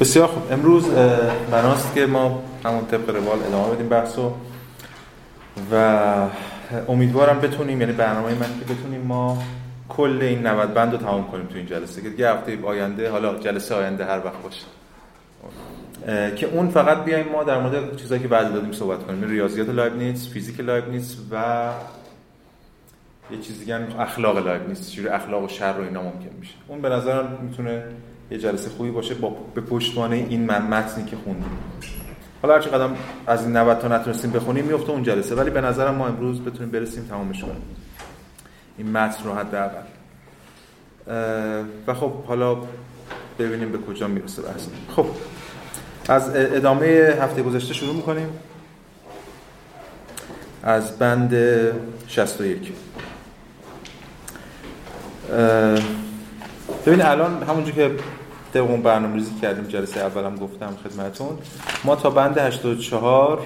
بسیار خوب. امروز بناست که ما همون طبق روال ادامه بدیم بحثو و امیدوارم بتونیم یعنی برنامه من که بتونیم ما کل این 90 بند رو تمام کنیم تو این جلسه که یه هفته آینده حالا جلسه آینده هر وقت باشه. که اون فقط بیایم ما در مورد چیزایی که وعده دادیم صحبت کنیم. ریاضیات لایبنیتس فیزیک لایبنیتس و یه چیز دیگه اخلاق لایبنیتس. چجوری اخلاق و شر و اینا ممکن میشه. اون به نظرم می‌تونه یه جلسه خوبی باشه با به پشتوانه این متنی که خوندیم. حالا هر قدم از این 90 تا نتونستیم بخونیم میفته اون جلسه. ولی به نظرم ما امروز بتونیم برسیم تمامش کنیم. این متن رو حداقل. و خب حالا ببینیم به کجا می‌رسه بحث. خب از ادامه هفته گذشته شروع می‌کنیم. از بند 61 ببین الان همونجور که طبق اون برنامه‌ریزی کردیم جلسه اولم گفتم خدمتون ما تا بند 84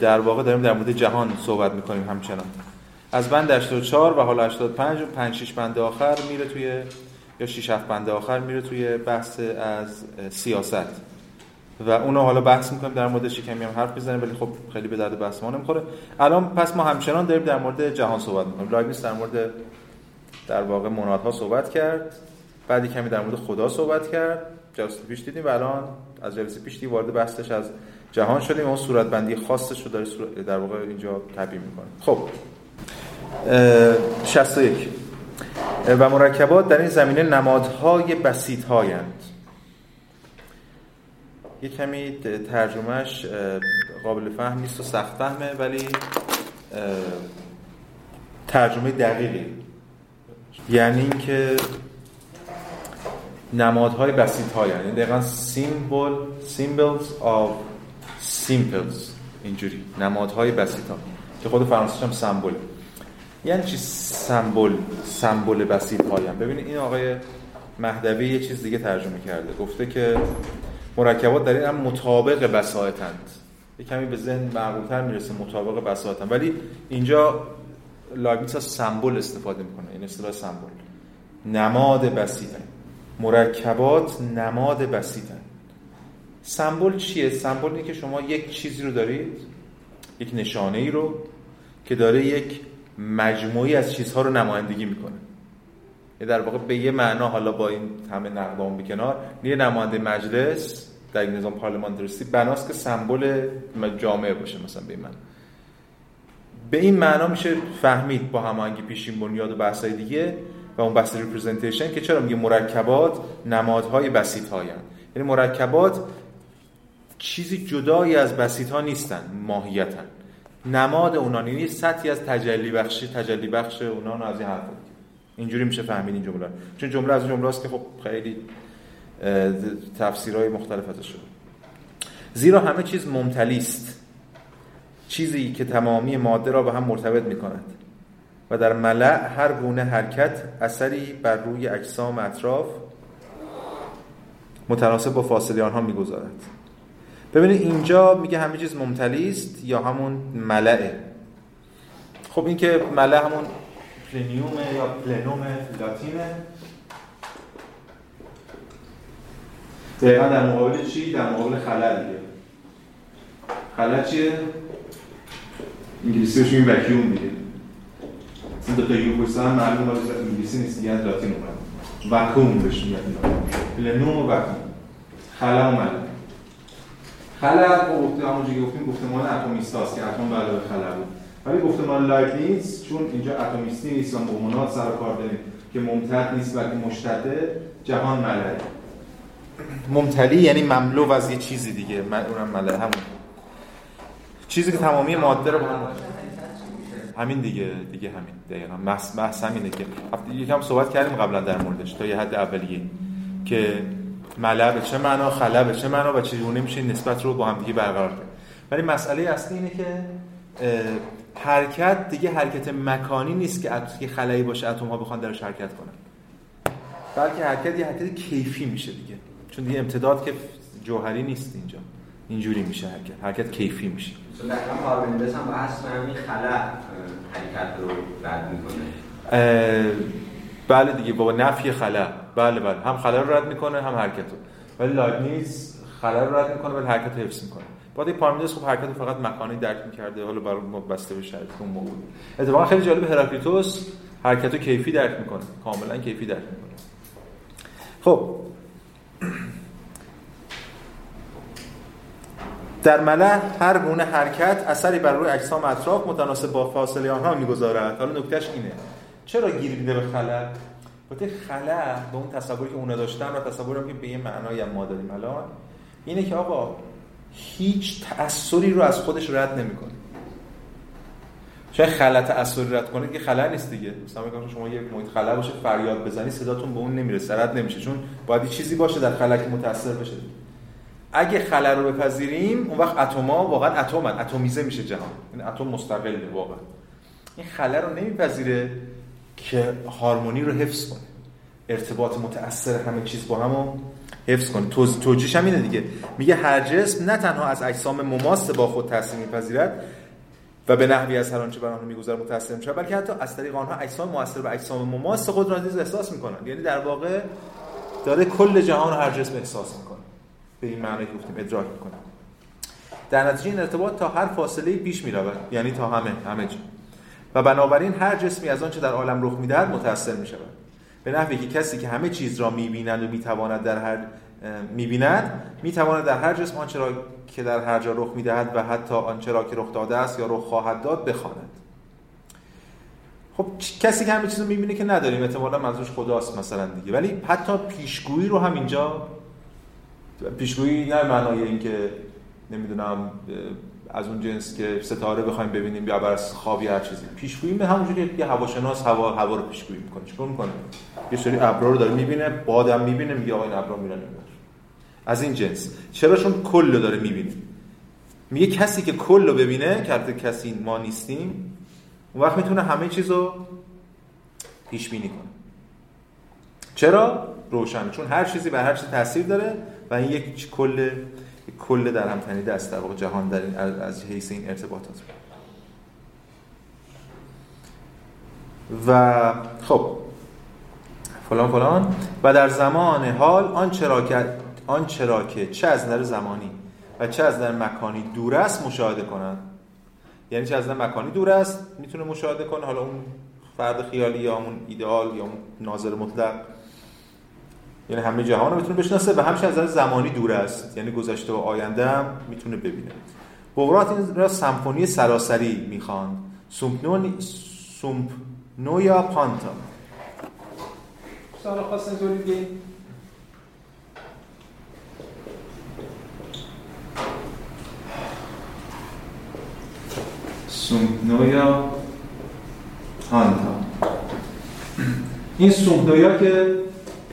در واقع داریم در مورد جهان صحبت می‌کنیم همچنان. از بند 84 و حالا 85 و 5 6 بند آخر میره توی یا 6 7 بند آخر میره توی بحث از سیاست. و اونو حالا بحث می‌کنیم در موردش کمی هم حرف بزنیم ولی خب خیلی به درد بحث ما نمی‌خوره. الان پس ما همچنان داریم در مورد جهان صحبت می‌کنیم. لایبنیتس در مورد در واقع منادها صحبت کرد. بعدی کمی در مورد خدا صحبت کرد. جلسه پیش دیدیم و الان از جلسه پیش دی وارد بحثش از جهان شدیم. اون صورت بندی خاصش رو داره در واقع اینجا تبیین می‌کنه. خب. 61 و مرکبات در این زمینه نمادهای بسیط هایند یه کمی ترجمهش قابل فهم نیست و سخت فهمه ولی ترجمه دقیقی. یعنی اینکه نمادهای بسیط های یعنی دقیقا سیمبل symbols of simples. اینجوری. نمادهای بسیط ها که خود فرانسیش هم سمبل. یعنی چی سمبل؟ سمبل بسیط هایم ببینید این آقای مهدوی یه چیز دیگه ترجمه کرده. گفته که مرکبات در این هم مطابق بساطند. یه کمی به ذهن معقولتر می‌رسه مطابق بساطند. ولی اینجا لایبنیتس از سمبل استفاده می‌کنه. این اصطلاح سمبل. نماد بسیطه. مرکبات نماد بسیطن سمبل چیه؟ سمبل اینه که شما یک چیزی رو دارید یک نشانه ای رو که داره یک مجموعی از چیزها رو نمایندگی می‌کنه. در واقع به یه معنا حالا با این همه نقدام به کنار یه نماینده مجلس در این نظام پارلماندرسی بناست که سمبل جامعه باشه مثلا به من به این معنا میشه فهمید با هماهنگی پیشین بنیاد و بحث‌های دیگه و اون بحث ریپرزنتیشن که چرا میگه مرکبات نمادهای بسیط هاین یعنی مرکبات چیزی جدایی از بسیط ها نیستن ماهیتن. نماد اونا یعنی سطحی از تجلی بخشی تجلی بخش اونا از این حرف اینجوری میشه فهمید این جمله. چون جمله از جمله است که خب خیلی تفسیرهای مختلف ازش شده. زیرا همه چیز ممتلی است چیزی که تمامی ماده را به هم مرتبط می کند و در ملع هر گونه حرکت اثری بر روی اجسام اطراف متناسب با فاصله آنها می‌گذارد. ببینید اینجا میگه همه چیز ممتلی است یا همون ملعه خب این که ملأ همون plenum یا plenum لاتینه. دقیقا در مقابل چی؟ در مقابل خلا دیگه. خلا چیه؟ انگلیسی بهش وکیوم دیگه این دو تا u پشت هم معلوم مال انگلیسی نیست دیگه از لاتین اومد وکوم بهش میگن plenum و وکوم. خلا ملأ خلا گفته همونجوری گفتیم گفتمان اتمیست که اتم علاوه خلا بود. ولی گفتمان لایبنیتس چون اینجا اتمیستی نیست و مومونات سر کار داریم که ممتد نیست بلکه مشتته جهان ملعه ممتلی یعنی مملو از یه چیزی دیگه. من اونم ملعه همون. چیزی که تمامی ماده رو با هم همین دیگه دیگه همین دقیقا. بحث بحث همینه که یکم صحبت کردیم قبلا در موردش تا یه حد اولیه که ملعه به چه معنا به چه معنا و چجوری میشه نسبت رو با هم دیگه برقرار کرد. ولی مسئله اصلی اینه که حرکت دیگه حرکت مکانی نیست که که خلایی باشه اتم ها بخوان درش حرکت کنن. بلکه حرکت یه حرکت کیفی میشه دیگه. چون دیگه امتداد که جوهری نیست اینجا. اینجوری میشه حرکت. حرکت کیفی میشه. مثلا پارمنیدس هم اصل همین خلا حرکت رو رد می‌کنه. بله دیگه با نفی خلا. بله بله. هم خلا رو رد می‌کنه هم حرکت رو. ولی لایبنیز خلل رو رد می‌کنه ولی حرکت حفظ می‌کنه. بعد پارمیدس خب حرکت فقط مکانی درک می‌کرده. حالا برای ما بسته به شرط اون موقع. اتفاقا خیلی جالب هراکلیتوس حرکت کیفی درک می‌کنه. کاملا کیفی درک می‌کنه. خب در ملح هر گونه حرکت اثری بر روی اجسام اطراف متناسب با فاصله آنها می‌گذارد. حالا نکتهش اینه. چرا گیر میده به خلل البته خلع به اون تصوری که اونا داشتن و تصورم که به یه معنای ما داریم الان اینه که آقا هیچ تأثیری رو از خودش رد نمی‌کنه. شاید خلع تأثیری رد کنه که خلع نیست دیگه. مثلا میگم شما یک محیط خلع باشه فریاد بزنی صداتون به اون نمی‌رسه رد نمیشه. چون باید چیزی باشه در خلع که متأثر بشه. اگه خلع رو بپذیریم اون وقت اتم‌ها واقعا اتمن اتمیزه میشه جهان. این اتم مستقله واقعا. این خلع رو نمیپذیره که هارمونی رو حفظ کنه. ارتباط متأثر همه چیز با هم حفظ کنه. توجیش هم اینه دیگه. میگه هر جسم نه تنها از اجسام مماس با خود تاثیر میپذیرد و به نحوی از هر آنچه بر آنها میگذره متأثر میشه بلکه حتی از طریق آنها اجسام موثر به اجسام مماس خود را نیز احساس می‌کنن یعنی در واقع داره کل جهان هر جسم احساس می‌کنه. به این معنی که گفتیم ادراک می‌کنه در نتیجه این ارتباط تا هر فاصله پیش می‌رود یعنی تا همه همه جا و بنابراین هر جسمی از آنچه در عالم رخ می‌دهد متأثر می‌شود. به نحوی که کسی که همه چیز را می‌بیند و می‌تواند در هر می‌بیند می‌تواند در هر جسم آنچه را که در هر جا رخ می‌دهد و حتی آنچه را که رخ داده است یا رخ خواهد داد بخواند. خب کسی که همه چیز رو می‌بینه که نداریم احتمالا منظورش خداست مثلا دیگه. ولی حتی پیشگویی رو هم اینجا پیشگویی نه معنای اینکه نمی‌دونم از اون جنس که ستاره بخوایم ببینیم یا بر خوابی هر چیزی. پیشگویی به همونجوری که هواشناس هوا هوا رو پیشگویی می‌کنه. چیکار می‌کنه؟ یه سری ابرا رو داره می‌بینه بادم می‌بینه میگه آقا این ابرا میرن از این جنس. چرا چون کل رو داره می‌بینه. میگه کسی که کل رو ببینه کرده کسی ما نیستیم اون وقت می‌تونه همه چیز رو پیش بینی کنه. چرا؟ روشن چون هر چیزی بر هر چیز تاثیر داره. و این یک کل کل در هم تنیده است در واقع جهان در این از حیث این ارتباطات. و خب فلان فلان. و در زمان حال آن چرا که آن چرا که چه از نظر زمانی و چه از نظر مکانی دور است مشاهده کنند. یعنی چه از نظر مکانی دور است می‌تونه مشاهده کنه؟ حالا اون فرد خیالی یا اون ایدئال یا اون ناظر مطلق یعنی همه جهان رو می‌تونه بشناسه و همچنین از نظر زمانی دور است. یعنی گذشته و آینده هم می‌تونه ببینه. بغرات این را سمفونی سراسری می‌خوان سومپنو سومپنویا پانتا سال خواستن سومپنویا پانتا این سومپنویا که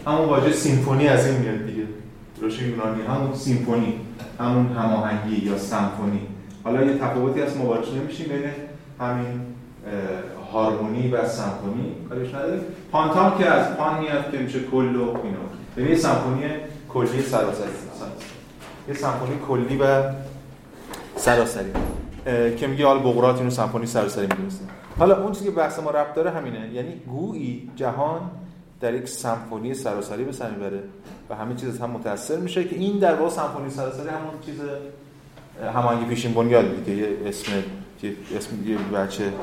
همون واژه سیمفونی از این میاد دیگه. درست یونانی همون سیمفونی همون هماهنگی یا سمفونی. حالا یه تفاوتی هست مواجه نمیشیم بین همین هارمونی و سمفونی. کارش نداریم. پانتام که از پان میاد که میشه کل و اینا. یعنی سمفونی کلی سراسری. یه سمفونی کلی و سراسری. که میگه حالا بغرات اینو سمفونی سراسری می‌دونسته. حالا اون چیزی که بحث ما ربط داره همینه. یعنی گویی جهان در یک سمفونی سراسری به سر می‌بره و همه چیز از هم متاثر میشه که این در واقع سمفونی سراسری همون چیز همانگی پیشین بنیاد دیگه یه اسم یه اسم یه بچه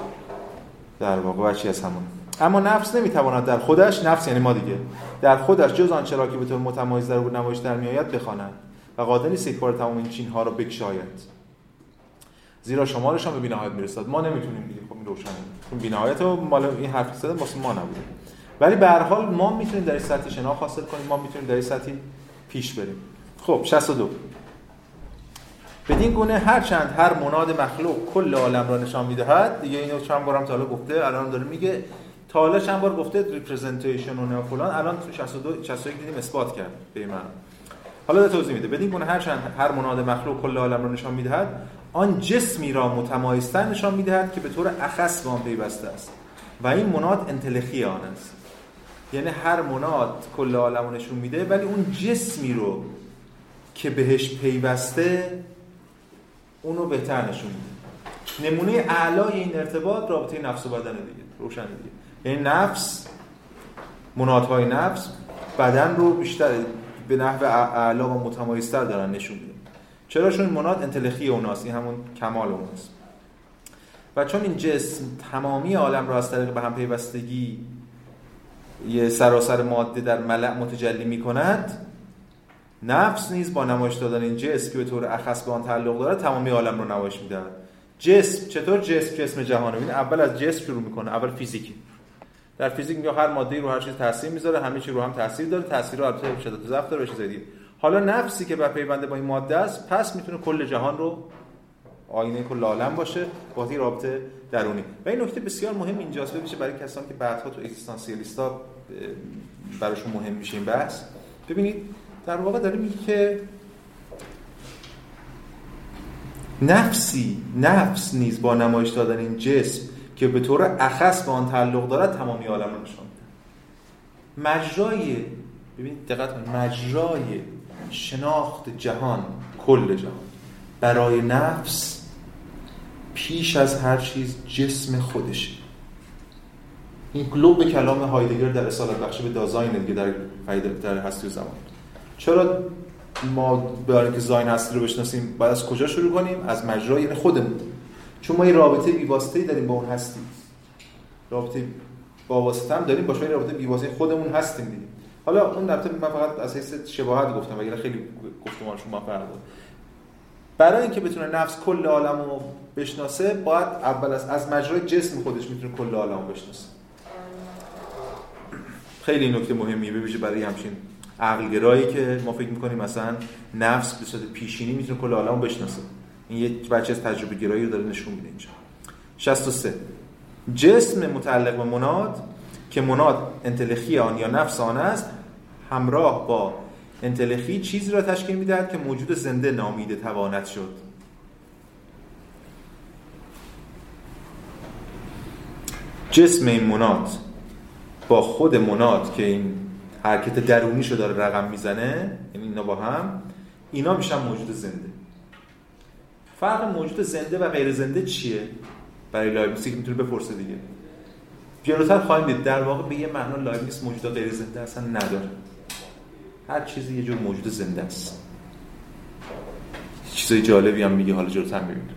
در واقع بچه از همون. اما نفس نمی‌تواند در خودش نفس یعنی ما دیگه در خودش جز آنچه را که به طور متمایز در نمایش در میآید بخواند و قادر نیست یک بار تمام این چین ها را بکشاید. زیرا شمارش هم به بی‌نهایت می‌رسد. ما نمی‌تونیم دیگه خب این روشنه. چون بی‌نهایت مال این حرف زده واسه ما نبوده. ولی به هر حال ما می‌تونیم در این سطح شناخت حاصل کنیم ما می‌تونیم در این سطحی پیش بریم. خب 62 بدین گونه هر چند هر مناد مخلوق کل عالم را نشان می‌دهد دیگه اینو چند بارم تا گفته الان داره میگه. تا چند بار گفته ریپرزنتیشن و فلان الان تو 62 61 دیدیم اثبات کرد به من حالا توضیح میده. بدین گونه هر چند هر مناد مخلوق کل عالم را نشان می‌دهد آن جسمی را متمایزتر نشان می‌دهد که به طور اخص به آن پیوسته است. و این مناد انتلخی آن است. یعنی هر مناد کل عالم نشون میده ولی اون جسمی رو که بهش پیوسته اونو بهتر نشون میده. نمونه اعلای این ارتباط رابطه نفس و بدن دیگه روشن دیگه. یعنی نفس منادهای نفس بدن رو بیشتر به نحو اعلا و متمایزتر دارن نشون میدن چرا؟ چون مناد انتلخی اوناست این همون کمال اوناست. و چون این جسم تمامی عالم را از طریق به هم پیوستگی یه سراسر ماده در ملع متجلی می کند نفس نیز با نمایش دادن این جسم که به طور اخص به آن تعلق دارد تمامی عالم رو نمایش میده جسم چطور جسم جسم جهانه؟ این اول از جسم شروع می‌کنه اول فیزیکی. در فیزیک میگه هر ماده رو هر چیز تاثیر می‌ذاره همه چی رو هم تاثیر داره تاثیر رو البته شدت ضعف داره چیز دیگه. حالا نفسی که بر پیونده با این ماده است پس می‌تونه کل جهان رو آینه کل عالم باشه با رابطه درونی. و این نکته بسیار مهم اینجاست. ببینید برای کسانی که بعدها تو اگزیستانسیالیستا براشون مهم میشه این بحث. ببینید در واقع داره میگه که نفسی نفس نیز با نمایش دادن این جسم که به طور اخص به آن تعلق دارد تمامی عالم رو نشان مجرای ببینید دقت مجرای شناخت جهان کل جهان برای نفس پیش از هر چیز جسم خودشه این گلوب کلام هایدگر در اصالت بخشی به دازاین دیگه در در هستی زمان. چرا ما برای که زاین هستی رو بشناسیم باید از کجا شروع کنیم؟ از مجرای یعنی خودمون. چون ما یه رابطه بیواسطه‌ای داریم با اون هستی رابطه با واسطه هم داریم با شما رابطه بیواسطه خودمون هستیم دیگه. حالا اون البته من فقط از حیث شباهت گفتم وگرنه خیلی گفتمانشون ما فرق برای اینکه بتونه نفس کل عالم رو بشناسه باید اول از از مجرای جسم خودش می‌تونه کل عالم بشناسه. خیلی نکته مهمیه ببینید برای همچین عقلگرایی که ما فکر می‌کنیم مثلا نفس به صورت پیشینی می‌تونه کل عالم بشناسه. این یه بچه از تجربه گرایی رو داره نشون میده اینجا. 63 جسم متعلق به مناد که مناد انتلخی آن یا نفس آن است همراه با انتلخی چیزی را تشکیل می‌دهد که موجود زنده نامیده تواند شد. جسم این موناد با خود موناد که این حرکت درونی رو داره رقم می‌زنه یعنی اینا با هم اینا میشن موجود زنده. فرق موجود زنده و غیر زنده چیه؟ برای لایبنیتس که می‌تونه بپرسه دیگه. جلوتر خواهیم دید. در واقع به یه معنا لایبنیتس موجود غیر زنده اصلا نداره. هر چیزی یه جور موجود زنده است. چیزای جالبی هم میگه. حالا جلوتر می‌بینیم.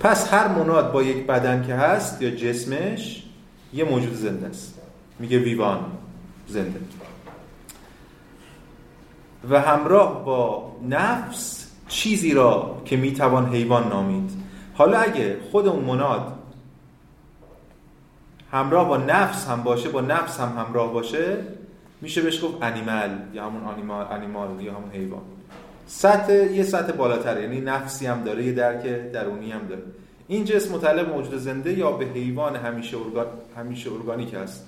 پس هر مناد با یک بدن که هست یا جسمش یه موجود زنده است. میگه ویوان زنده. و همراه با نفس چیزی را که می‌توان حیوان نامید. حالا اگه خود اون مناد همراه با نفس هم باشه با نفس هم همراه باشه میشه بهش گفت انیمال یا همون انیمال انیمال یا همون حیوان. سطح یه سطح بالاتر یعنی نفسی هم داره یه درک درونی هم داره. این جسم متعلق موجود زنده یا به حیوان همیشه ارگان همیشه ارگانیک است.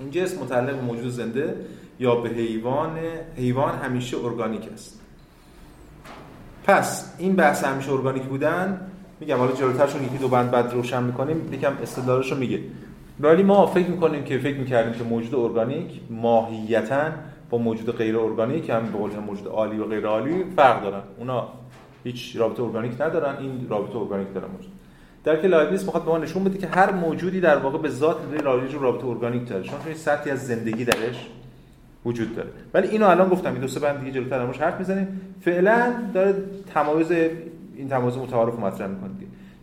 این جسم متعلق موجود زنده یا به حیوان حیوان همیشه ارگانیک است. پس این بحث همیشه ارگانیک بودن میگم حالا جلوترشون یکی دو بند بعد روشن می‌کنیم یکم استدلالش رو میگه. ولی ما فکر می‌کنیم که فکر می‌کردیم که موجود ارگانیک ماهیتا با موجود غیر ارگانیک هم به قول موجود عالی و غیر عالی فرق دارن. اونا هیچ رابطه ارگانیک ندارن این رابطه ارگانیک دارن موجود. در که لایبنیتس می‌خواد به ما نشون بده که هر موجودی در واقع به ذات رابطه رابطه ارگانیک داره. چون این سطحی از زندگی درش وجود داره. ولی اینو الان گفتم این دو سه بند دیگه جلوتر امروز حرف می‌زنیم. فعلا داره تمایز این تمایز متعارف مطرح می‌کنه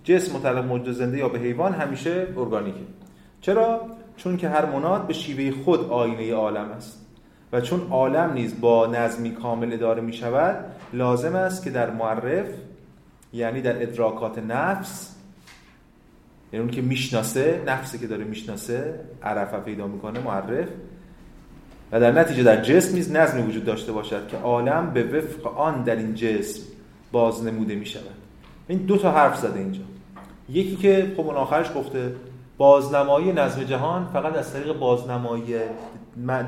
جسم متعلق موجود زنده یا به حیوان همیشه ارگانیکه. چرا؟ چون که هر مناد به شیوه خود آینه عالم است. و چون عالم نیز با نظمی کامل اداره می شود لازم است که در معرف یعنی در ادراکات نفس یعنی اون که می‌شناسه نفسی که داره می‌شناسه عرفه پیدا می‌کنه معرف. و در نتیجه در جسم نیز نظمی وجود داشته باشد که عالم به وفق آن در این جسم بازنموده می شود این دو تا حرف زده اینجا. یکی که خب اون آخرش گفته بازنمایی نظم جهان فقط از طریق بازنمایی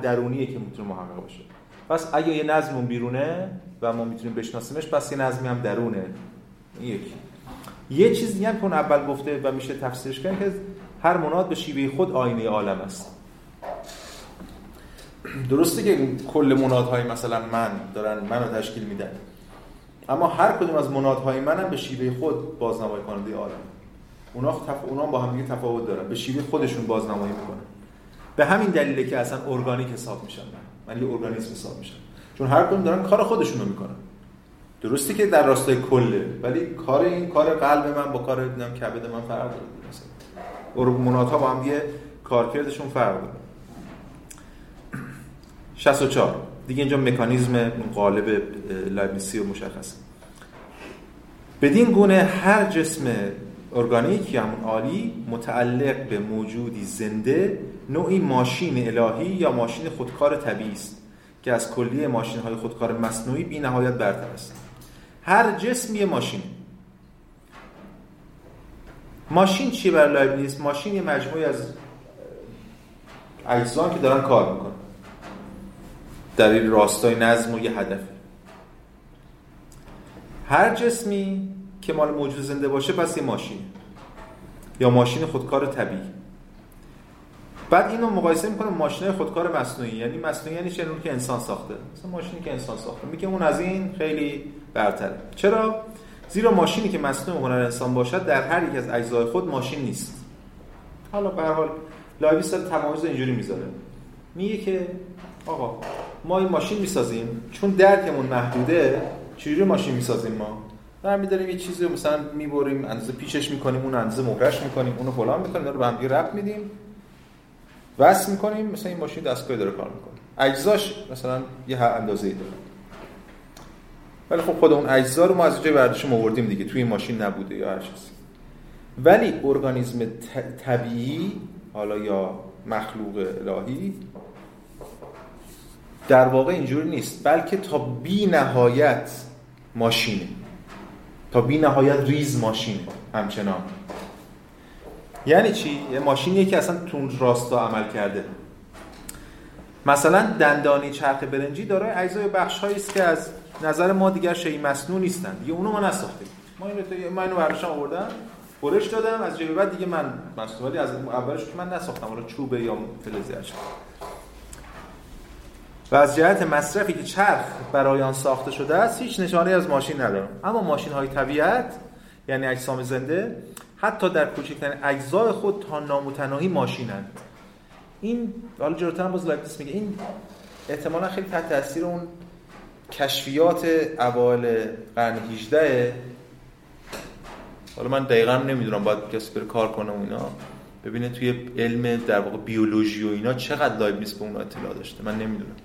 درونیه که می‌تونه محقق باشه. پس اگه یه نظم بیرونه و ما می‌تونیم بشناسیمش پس یه نظمی هم درونه. این یکی. یه چیز دیگه که اول گفته و میشه تفسیرش کرد که هر مناد به شیوه خود آینه عالم است. درسته که کل منادهای مثلا من دارن منو تشکیل میدن. اما هر کدوم از منادهای منم به شیوه خود بازنمایی کننده عالم. اونا, تف... اونا با هم دیگه تفاوت دارن. به شیوه خودشون بازنمایی می‌کنن. به همین دلیله که اصلا ارگانیک حساب میشن. من من یه ارگانیسم حساب میشم چون هر کدوم دارن کار خودشونو می‌کنن. درسته که در راستای کله ولی کار این کار قلب من با کار دیدم کبد من فرق داره. مثلا ها با هم یه کارکردشون فرق داره. 64 دیگه اینجا مکانیزم قالب لایبنیسی رو مشخصه. بدین گونه هر جسم ارگانیک یا همون عالی متعلق به موجودی زنده نوعی ماشین الهی یا ماشین خودکار طبیعی است که از کلیه ماشین های خودکار مصنوعی بی نهایت برتر است. هر جسم یه ماشین. ماشین چیه برای لایبنیز ماشین یه مجموعی از اجزا که دارن کار می‌کنن. در این راستای نظم و یه هدفی هر جسمی که مال موجود زنده باشه پس یه ماشین یا ماشین خودکار طبیعی. بعد اینو مقایسه می‌کنه ماشین خودکار مصنوعی. یعنی مصنوعی یعنی چه که انسان ساخته. مثلا ماشینی که انسان ساخته. میگه اون از این خیلی برتره. چرا؟ زیرا ماشینی که مصنوع هنر انسان باشد در هر یک از اجزای خود ماشین نیست. حالا به هر حال لایبنیتس تمایز اینجوری می‌ذاره. میگه که آقا ما این ماشین می‌سازیم. چون درکمون محدوده چجوری ماشین می‌سازیم ما؟ برمی‌داریم یه چیزی مثلا می‌بریم اندازه پیچش می‌کنیم اون اندازه مهرش می‌کنیم اونو فلان می‌کنیم رو به هم ربط میدیم. وصل می‌کنیم مثلا این ماشین دستگاهی داره کار می‌کنه. اجزاش مثلا یه اندازه‌ای داره. ولی خب خود اون اجزا رو ما از جای برداشت آوردیم دیگه. توی این ماشین نبوده یا هر چیزی. ولی ارگانیسم طبیعی حالا یا مخلوق الهی در واقع اینجوری نیست. بلکه تا بی نهایت ماشینه. تا بی نهایت ریز ماشین همچنان. یعنی چی؟ یه ماشینیه که اصلا تون راستا عمل کرده. مثلا دندانی چرخ برنجی دارای اجزای بخش است که از نظر ما دیگر شی مصنوع نیستن. دیگه اونو ما نساختیم. ما اینو من اینو برداشتم آوردم برش دادم از جای بعد دیگه من مصنوعی از اولش که من نساختم حالا چوبه یا فلزی و از جهت مصرفی که چرخ برای آن ساخته شده است هیچ نشانه از ماشین ندارم. اما ماشین های طبیعت یعنی اجسام زنده حتی در کوچکترین اجزای خود تا نامتناهی ماشینند این حالا جلوتر باز لایبنیتس میگه این احتمالا خیلی تحت تاثیر اون کشفیات اوایل قرن 18 حالا من دقیقا نمی‌دونم باید کسی بره کار کنه اینا. ببینه توی علم در واقع بیولوژی و اینا چقدر لایبنیتس به اون اطلاع داشته. من نمی‌دونم.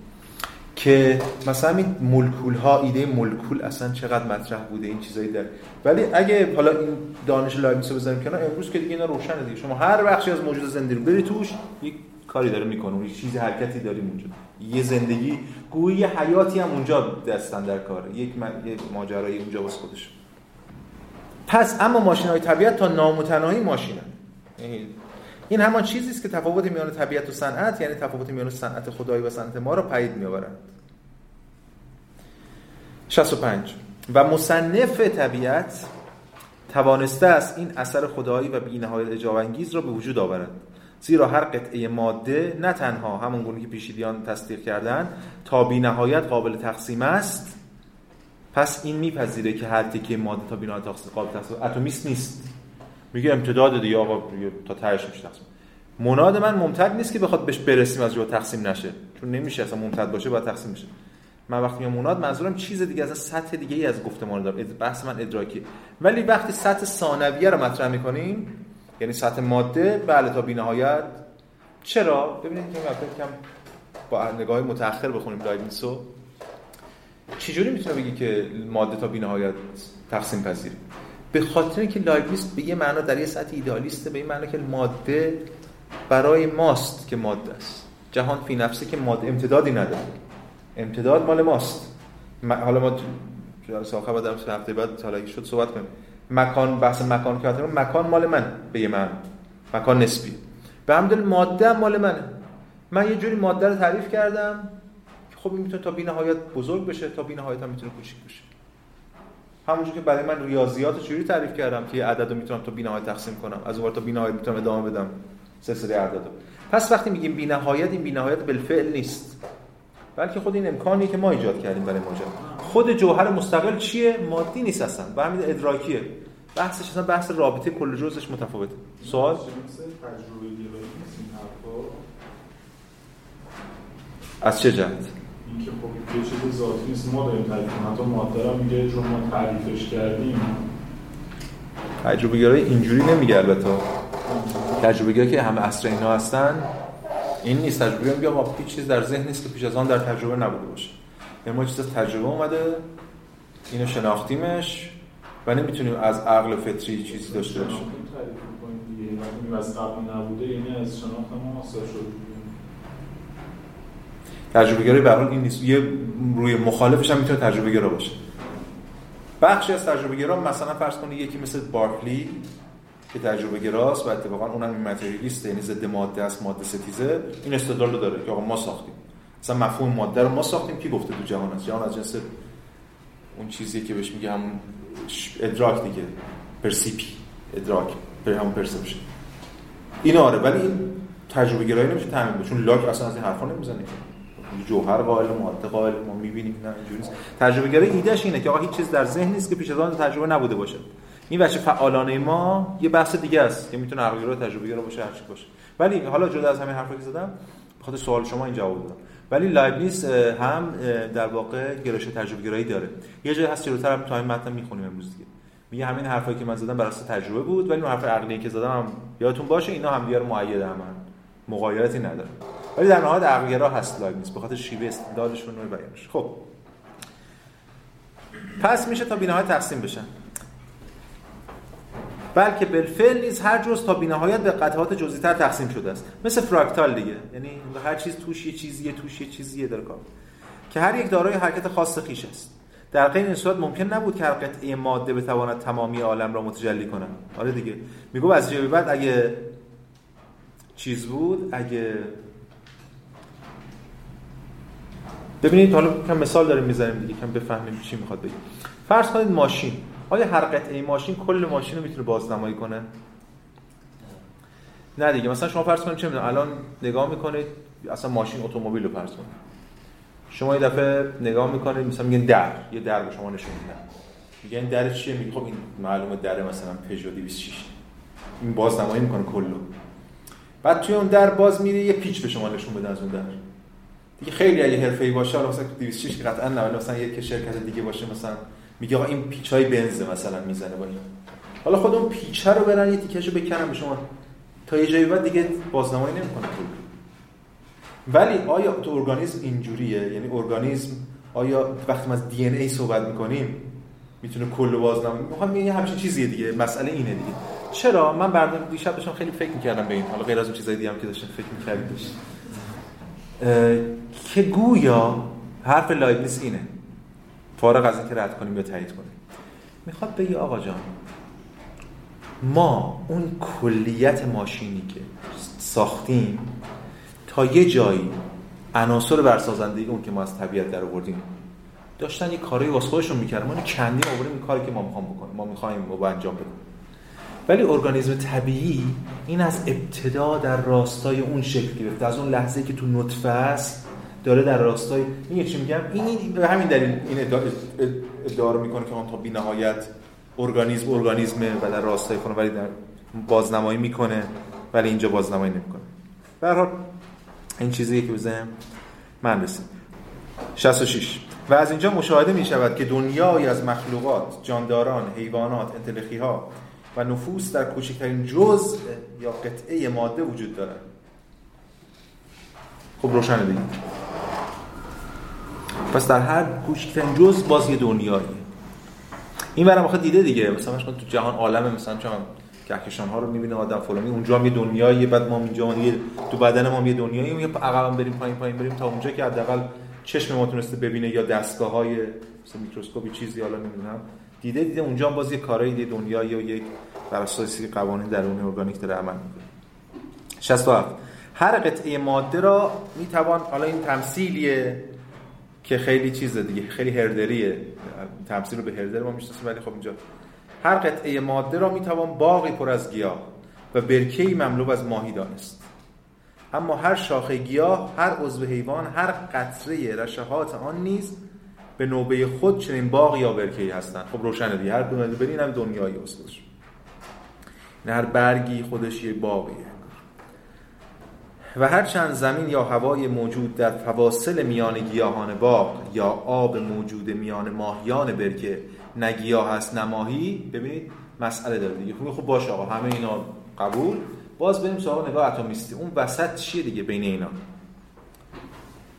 که مثلا این مولکول ها ایده مولکول اصلا چقدر مطرح بوده این چیزایی در. ولی اگه حالا این دانش لایبنیتس رو بزنیم کنار امروز که دیگه اینا روشنه دیگه. شما هر بخشی از موجود زنده رو بری توش یک کاری داره می‌کنه. یک چیز حرکتی داریم اونجا یه زندگی گویی یه حیاتی هم اونجا دستن در کاره یک یک ماجرایی اونجا واسه خودش. پس اما ماشین های طبیعت تا نامتناهی ماشینن. یعنی این همان چیزی است که تفاوت میان طبیعت و صنعت یعنی تفاوت میان صنعت خدایی و صنعت ما را پدید میآورد. 65 و مصنف طبیعت توانسته است این اثر خدایی و بی‌نهایت اجابانگیز را به وجود آورد. زیرا هر قطعه ماده نه تنها همون گونه که پیشیدیان تصدیق کردن تا بی‌نهایت قابل تقسیم است پس این میپذیره که هر تکه ماده تا بی‌نهایت قابل تقسیم اتمیست نیست. میگه امتداد دیگه آقا تا تهش میشه مناد من ممتد نیست که بخواد بهش برسیم از جوا تقسیم نشه. چون نمیشه اصلا ممتد باشه باید تقسیم بشه. من وقتی میگم مناد منظورم چیز دیگه از سطح دیگه ای از گفتمان دارم. بحث من ادراکی ولی وقتی سطح ثانویه رو مطرح می‌کنیم یعنی سطح ماده بله تا بی‌نهایت. چرا؟ ببینید که کم با نگاه متأخر بخونیم لایبنیتسو. چجوری می‌تونه بگی که ماده تا بی‌نهایت تقسیم پذیره؟ به خاطر اینکه لایبنیتس به یه معنا در یه سطح ایدئالیسته به این معنا که ماده برای ماست که ماده است. جهان فی نفسه که ماده امتدادی نداره. امتداد مال ماست. حالا ما آخر بعد هفته بعد حالا شد صحبت کنیم. مکان بحث مکان که مکان مال من به یه من مکان نسبی. به همدل ماده مال منه. من یه جوری ماده رو تعریف کردم. که خب می‌تونه تا نهایت بزرگ بشه تا نهایت هم می‌تونه کوچیک بشه. همونجور که برای من ریاضیات چجوری تعریف کردم که یه عدد می‌تونم تا نهایت تقسیم کنم؟ از اون تا نهایت می‌تونم ادامه بدم. سلسله اعداد پس وقتی میگیم نهایت این نهایت بالفعل نیست. بلکه خود این امکانی که ما ایجاد کردیم برای ماجرا خود جوهر مستقل چیه؟ مادی نیست اصلا. و همین ادراکیه. بحثش اصلا بحث رابطه کل جزش متفاوته. سوال؟ از چه جهت؟ اینکه خب یه چیز ذاتی نیست. ما داریم تعریف حتی ماده میگه چون ما تعریفش کردیم. تجربه گرای اینجوری نمیگه البته. تجربه گرایی که همه اصر اینا هستن این نیست. تجربه میگه آقا هیچ چیز در ذهن نیست که پیش از آن در تجربه نبوده باشه. یعنی ما چیز از تجربه اومده اینو شناختیمش و نمی‌تونیم از عقل فطری چیزی داشته باشیم. از قبل نبوده یعنی از شناخت ما شد. تجربه گرایی به این نیست. یه روی مخالفش هم می‌تونه تجربه گرا باشه. بخشی از تجربه گرا مثلا فرض کنید یکی مثل بارکلی که تجربه گراست و اتفاقا اونم این متریالیست یعنی ضد ماده است ماده ستیزه این استدلال رو داره که آقا ما ساختیم. مثلا مفهوم ماده رو ما ساختیم کی گفته تو جهان است؟ جهان از جنس اون چیزی که بهش میگه همون ادراک دیگه. پرسیپی. ادراک. پر همون پرسپشن. این آره ولی این تجربه گرایی نمیشه تعمین چون لاک اصلا از این حرفا نمی‌زنه جوهر قائل ماده قائل ما می‌بینیم نه اینجوری نیست. تجربه گرایی ایدهش اینه که آقا هیچ چیز در ذهن نیست که پیش از آن تجربه نبوده باشه. این بچه فعالانه ما یه بحث دیگه است که می‌تونه عقل رو تجربه گرا باشه هر چی باشه. ولی حالا جدا از همین حرفا که زدم بخاطر سوال شما این جواب دادم. ولی لایبنیس هم در واقع گرایش تجربه گرایی داره. یه جای هست جلوتر هم تا این متن می‌خونیم امروز دیگه. میگه همین حرفایی که من زدم بر اساس تجربه بود ولی اون حرف عقلی که زدم هم یادتون باشه اینا هم دیگه مؤید هم مغایرتی نداره. ولی در نهایت عقلگرا هست لایبنیس به خاطر شیوه استدلالشون و بیانش خب. پس میشه تا بینهایت تقسیم بشن. بلکه بالفعل نیز هر جز تا بینهایت به قطعات جزئی‌تر تقسیم شده است. مثل فراکتال دیگه. یعنی هر چیز توش یه چیزیه توش یه چیزیه داره کار. که هر یک دارای حرکت خاص خیش است. در غیر این صورت ممکن نبود که هر قطعه ماده بتواند تمامی عالم را متجلی کنه آره دیگه. میگو از جای بعد اگه چیز بود اگه ببینید حالا کم مثال داریم می‌زنیم دیگه کم بفهمیم چی می‌خواد بگه فرض کنید ماشین. آیا هر قطعه ماشین کل ماشین رو می‌تونه بازنمایی کنه؟ نه دیگه. مثلا شما فرض کنید چه می‌دونم الان نگاه می‌کنید اصلا ماشین اتومبیل رو فرض کنید. شما یه دفعه نگاه می‌کنید مثلا میگن در. یه در به شما نشون میدن میگن در چیه؟ میگه خب این معلومه در مثلا پژو 206 این بازنمایی می‌کنه کلو بعد توی اون در باز میره یه پیچ به شما نشون بده از اون در. دیگه خیلی اگه حرفه‌ای باشه مثلا 206 قطعا نه ولی مثلا یک شرکت دیگه باشه مثلا میگه آقا این پیچای بنز مثلا می‌زنه با این. حالا خود اون پیچه رو برن یه تیکشو بکنن به شما. تا یه جایی بعد دیگه بازنمایی نمی‌کنه ولی آیا تو ارگانیسم اینجوریه؟ یعنی ارگانیسم آیا وقتی ما از دی ای صحبت می‌کنیم می‌تونه کل بازنمایی می‌خوام یه همچین چیزیه دیگه. مسئله اینه دیگه. چرا؟ من بعد دیشب داشتم خیلی فکر می‌کردم به این. حالا غیر از اون چیزای دیگه هم که داشتم فکر می‌کردم. که گویا حرف لایبنیس اینه. فارغ از اینکه رد کنیم یا تایید کنیم. می‌خواد بگی آقا جان ما اون کلیت ماشینی که ساختیم تا یه جایی عناصر برسازنده اون که ما از طبیعت در آوردیم داشتن یه کاری واسه خودشون می‌کردن. ما اینو کندیم آوردیم این کاری که ما می‌خوام بکنیم. ما می‌خوایم رو انجام بدیم. ولی ارگانیسم طبیعی این از ابتدا در راستای اون شکل گرفته. از اون لحظه که تو نطفه است داره در راستای این چی میگم؟ این به همین دلیل این ادعا رو می‌کنه که اون تا بی‌نهایت ارگانیسم ارگانیسمه و در راستای خونه ولی در بازنمایی می‌کنه ولی اینجا بازنمایی نمی‌کنه. به هر این چیزیه که بزنم من رسیم 66 و از اینجا مشاهده می شود که دنیای از مخلوقات جانداران حیوانات انتلخی ها و نفوس در کوچکترین جزء یا قطعه ماده وجود دارد. خب روشن دیگه پس در هر کوچکترین جزء باز یه دنیایی این برام آخه دیده دیگه. مثلا تو جهان عالم مثلا چون کهکشان ها رو می‌بینه آدم فلانی اونجا هم یه دنیایی بعد ما اینجا تو بدن ما یه دنیایی یه عقبم بریم پایین پایین بریم تا اونجا که حداقل چشم ما تونسته ببینه یا دستگاه های مثلا میکروسکوپی چیزی حالا نمی‌دونم. دیده دیده اونجا هم باز یه کارایی دنیایی و یک بر اساس قوانین درونی ارگانیک داره عمل می‌کنه. 67 هر قطعه ماده را می‌توان حالا این تمثیلیه که خیلی چیزه دیگه خیلی هردریه. تمثیل رو به هردر ما می‌شناسیم ولی خب اینجا. هر قطعه ماده را می‌توان باقی پر از گیاه و برکه‌ای مملو از ماهی دانست. اما هر شاخه گیاه هر عضو حیوان هر قطره رشهات آن نیز به نوبه خود چنین باغ یا برکه‌ای هستند. خب روشنه دیگه هر دونه برین هم دنیایی هست هر برگی خودش یه باقیه. و هر چند زمین یا هوای موجود در فواصل میان گیاهان باغ یا آب موجود میان ماهیان برکه نگیاه هست نماهی ببینید مسئله داره دیگه. خب باشه آقا همه اینا قبول. باز بریم سراغ نگاه اتمیستی. اون وسط چیه دیگه بین اینا؟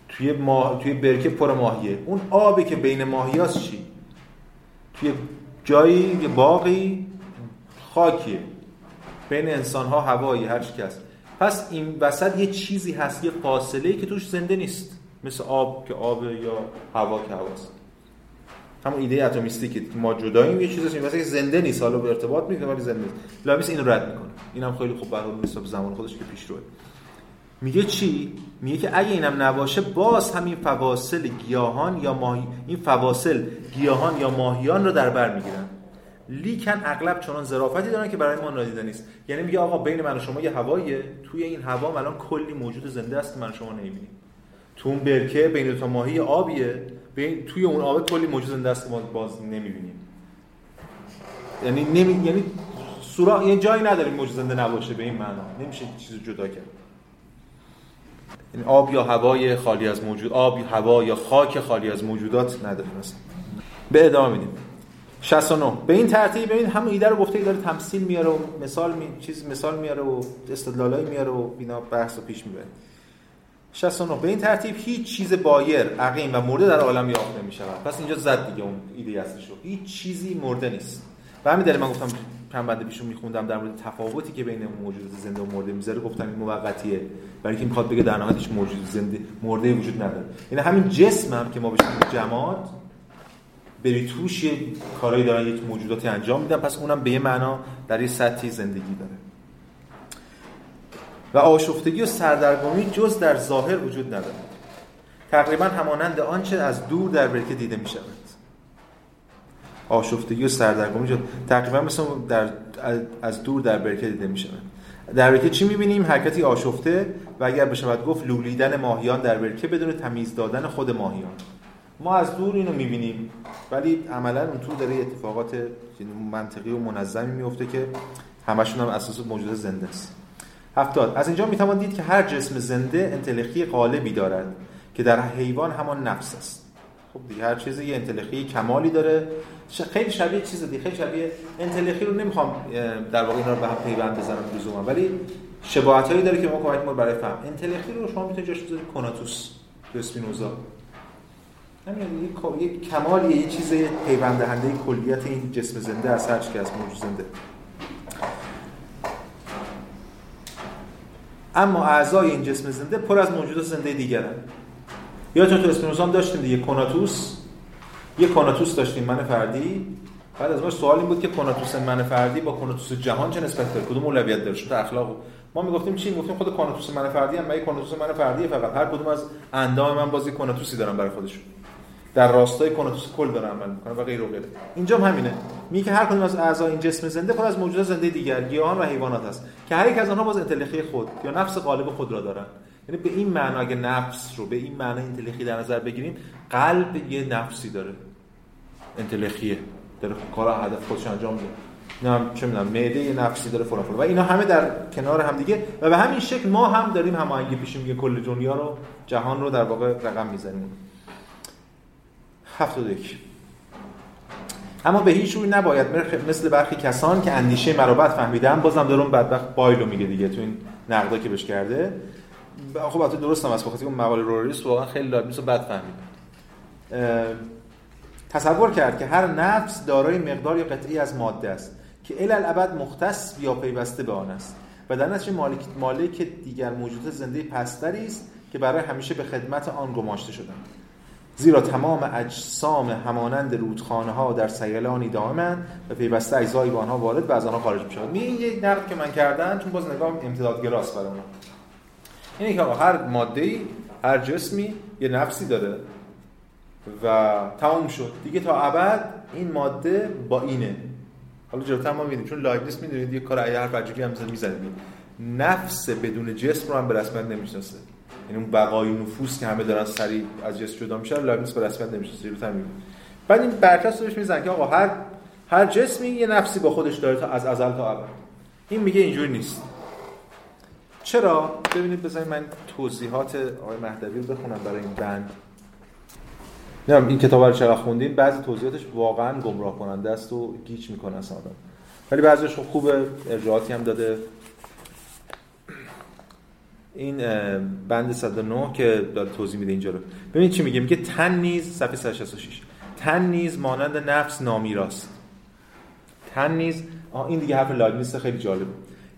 توی ماه... توی برکه پر ماهیه. اون آبی که بین ماهیاست چی؟ توی جایی یه باقی خاکیه. بین انسان ها هوایی هر کس پس این وسط یه چیزی هست یه فاصله که توش زنده نیست مثل آب که آب یا هوا که هواست. همون ایده اتمیستی که ما جداییم یه چیزی مثلا زنده نیست. حالا به ارتباط می‌کنه ولی زنده نیست. لابیس اینو رد می‌کنه. اینم خیلی خوب برای حساب زمان خودش که پیش روه. میگه چی؟ میگه که اگه اینم نباشه باز همین فواصل گیاهان یا ماهی این فواصل گیاهان یا ماهیان رو در بر می‌گیرن. لیکن اغلب چنان ظرافتی دارن که برای ما نادیده نیست. یعنی میگه آقا بین من و شما یه هواییه. توی این هوا الان کلی موجود زنده است که من شما نمی‌بینیم. تو اون برکه بین دو تا ماهی آبیه. بین توی اون آب کلی موجود زنده است که باز نمی‌بینیم. یعنی نمی یعنی سورا یه جایی نداریم موجود زنده نباشه به این معنا. نمیشه چیزو جدا کرد. یعنی آب یا هوای خالی از موجود آب یا هوا یا خاک خالی از موجودات نداره. مثلا به ادامه میدیم. 69 به این ترتیب ببین همون ایده رو گفته داره تمثیل میاره و مثال می... چیز مثال میاره و استدلالایی میاره و اینا بحث رو پیش می‌بره. 69 به این ترتیب هیچ چیز بایر عقیم و مرده در عالم یافت نمی شود پس اینجا زد دیگه اون ایده هستش هیچ چیزی مرده نیست. و همین دلیل من گفتم چند بنده پیشون میخوندم در مورد تفاوتی که بین موجود زنده و مرده می‌ذاره. گفتم این موقتیه. برای اینکه می‌خواد بگه در نهایت هیچ موجود زنده مرده وجود نداره. یعنی همین جسم هم که ما بهش جماد بری توش یه کارایی دارن یک موجوداتی انجام میدن. پس اونم به یه معنا در یه سطحی زندگی داره. و آشفتگی و سردرگمی جز در ظاهر وجود نداره تقریبا همانند آنچه از دور در برکه دیده می شود آشفتگی و سردرگمی جز تقریبا مثل در از دور در برکه دیده می شود در برکه چی می‌بینیم؟ حرکتی آشفته و اگر بشود گفت لولیدن ماهیان در برکه بدون تمیز دادن خود ماهیان. ما از دور اینو می‌بینیم. ولی عملا اون تو داره اتفاقات منطقی و منظمی میفته که همشون هم اساس موجود زنده است. هفتاد از اینجا می‌توان دید که هر جسم زنده انتلخی غالبی دارد که در حیوان همان نفس است. خب دیگه هر چیزی یه انتلخی کمالی داره. خیلی شبیه چیز دیگه خیلی شبیه انتلخی رو نمی‌خوام در واقع اینا رو به هم پیوند بزنم لزوما ولی شباهت هایی داره که ما کمک ما برای فهم. انتلخی رو شما می‌تونید جاش بذارید کناتوس تو اسپینوزا. همین یک کمال یه چیز پیوند دهنده کلیت این جسم زنده از هر که از موجود زنده. اما اعضای این جسم زنده پر از موجودات زنده دیگرن. یا تو اسپینوزا هم داشتیم دیگه کناتوس یه کناتوس داشتیم من فردی. بعد از ما سوال این بود که کناتوس من فردی با کناتوس جهان چه نسبت داره؟ کدوم اولویت داره؟ شده اخلاق. ما می‌گفتیم چی؟ می‌گفتیم خود کناتوس من فردی هم من کناتوس من فردی فقط. هر کدوم از اندام من بازی کناتوسی دارن برای خودشون. در راستای کناتوس کل داره عمل می‌کنه و غیر و غیره. اینجا هم همینه. میگه که هر کدوم از اعضای این جسم زنده پر از موجودات زنده دیگر گیاهان و حیوانات هست که هر یک از آنها باز انتلخی خود یا نفس غالب خود را دارن یعنی به این معنا اگه نفس رو به این معنا انتلخی در نظر بگیریم قلب یه نفسی داره. انتلخیه داره کار هدف خودش انجام میده. نه چه می‌دونم معده یه نفسی داره فلان فلان. و اینا همه در کنار هم دیگه. و به همین شکل ما هم داریم هماهنگی پیش میگه. کل دنیا رو جهان رو در واقع رقم می‌زنیم. 71 اما به هیچ روی نباید مثل برخی کسان که اندیشه مرا فهمیدن بازم دارم بدبخت بایلو میگه دیگه تو این نقدا که بهش کرده. خب البته درست هم است بخاطر اون مقاله روریس واقعا خیلی لابیس بد فهمید تصور کرد که هر نفس دارای مقدار یا قطعی از ماده است که ال الابد مختص یا پیوسته به آن است. و در نتیجه مالک مالک دیگر موجودات زنده پستری است که برای همیشه به خدمت آن گماشته شدند. زیرا تمام اجسام همانند رودخانه ها در سیلانی دائمن و پیوسته اجزایی به آنها وارد و از آنها خارج می‌شود. می این یک نقد که من کردم چون باز نگاه امتدادگراست برای من اینه که هر ماده هر جسمی یه نفسی داره و تمام شد. دیگه تا ابد این ماده با اینه. حالا جلوتر ما می‌بینیم چون لایبنیس می‌دونید یه کار هر عجیبی هم می‌زنه نفس بدون جسم رو هم به رسمیت نمی‌شناسه. یعنی اون بقای نفوس که همه دارن سریع از جسم جدا میشن لایبنیس به رسمیت نمیشه رو تامین بعد این برکس روش می‌زنن که آقا هر هر جسمی یه نفسی با خودش داره تا از ازل تا ابد. این میگه اینجوری نیست. چرا؟ ببینید بذارید من توضیحات آقای مهدوی رو بخونم برای این بند. نه این کتاب رو چرا خوندین؟ بعضی توضیحاتش واقعا گمراه کننده است و گیج می‌کنه اصلا. ولی بعضیش خوبه ارجاعاتی هم داده. این بند 109 که داره توضیح میده اینجا رو. ببینید چی میگه؟ میگه تن نیز صفحه 166 تن نیز مانند نفس نامیراست. تن نیز این دیگه حرف لایبنیس خیلی جالبه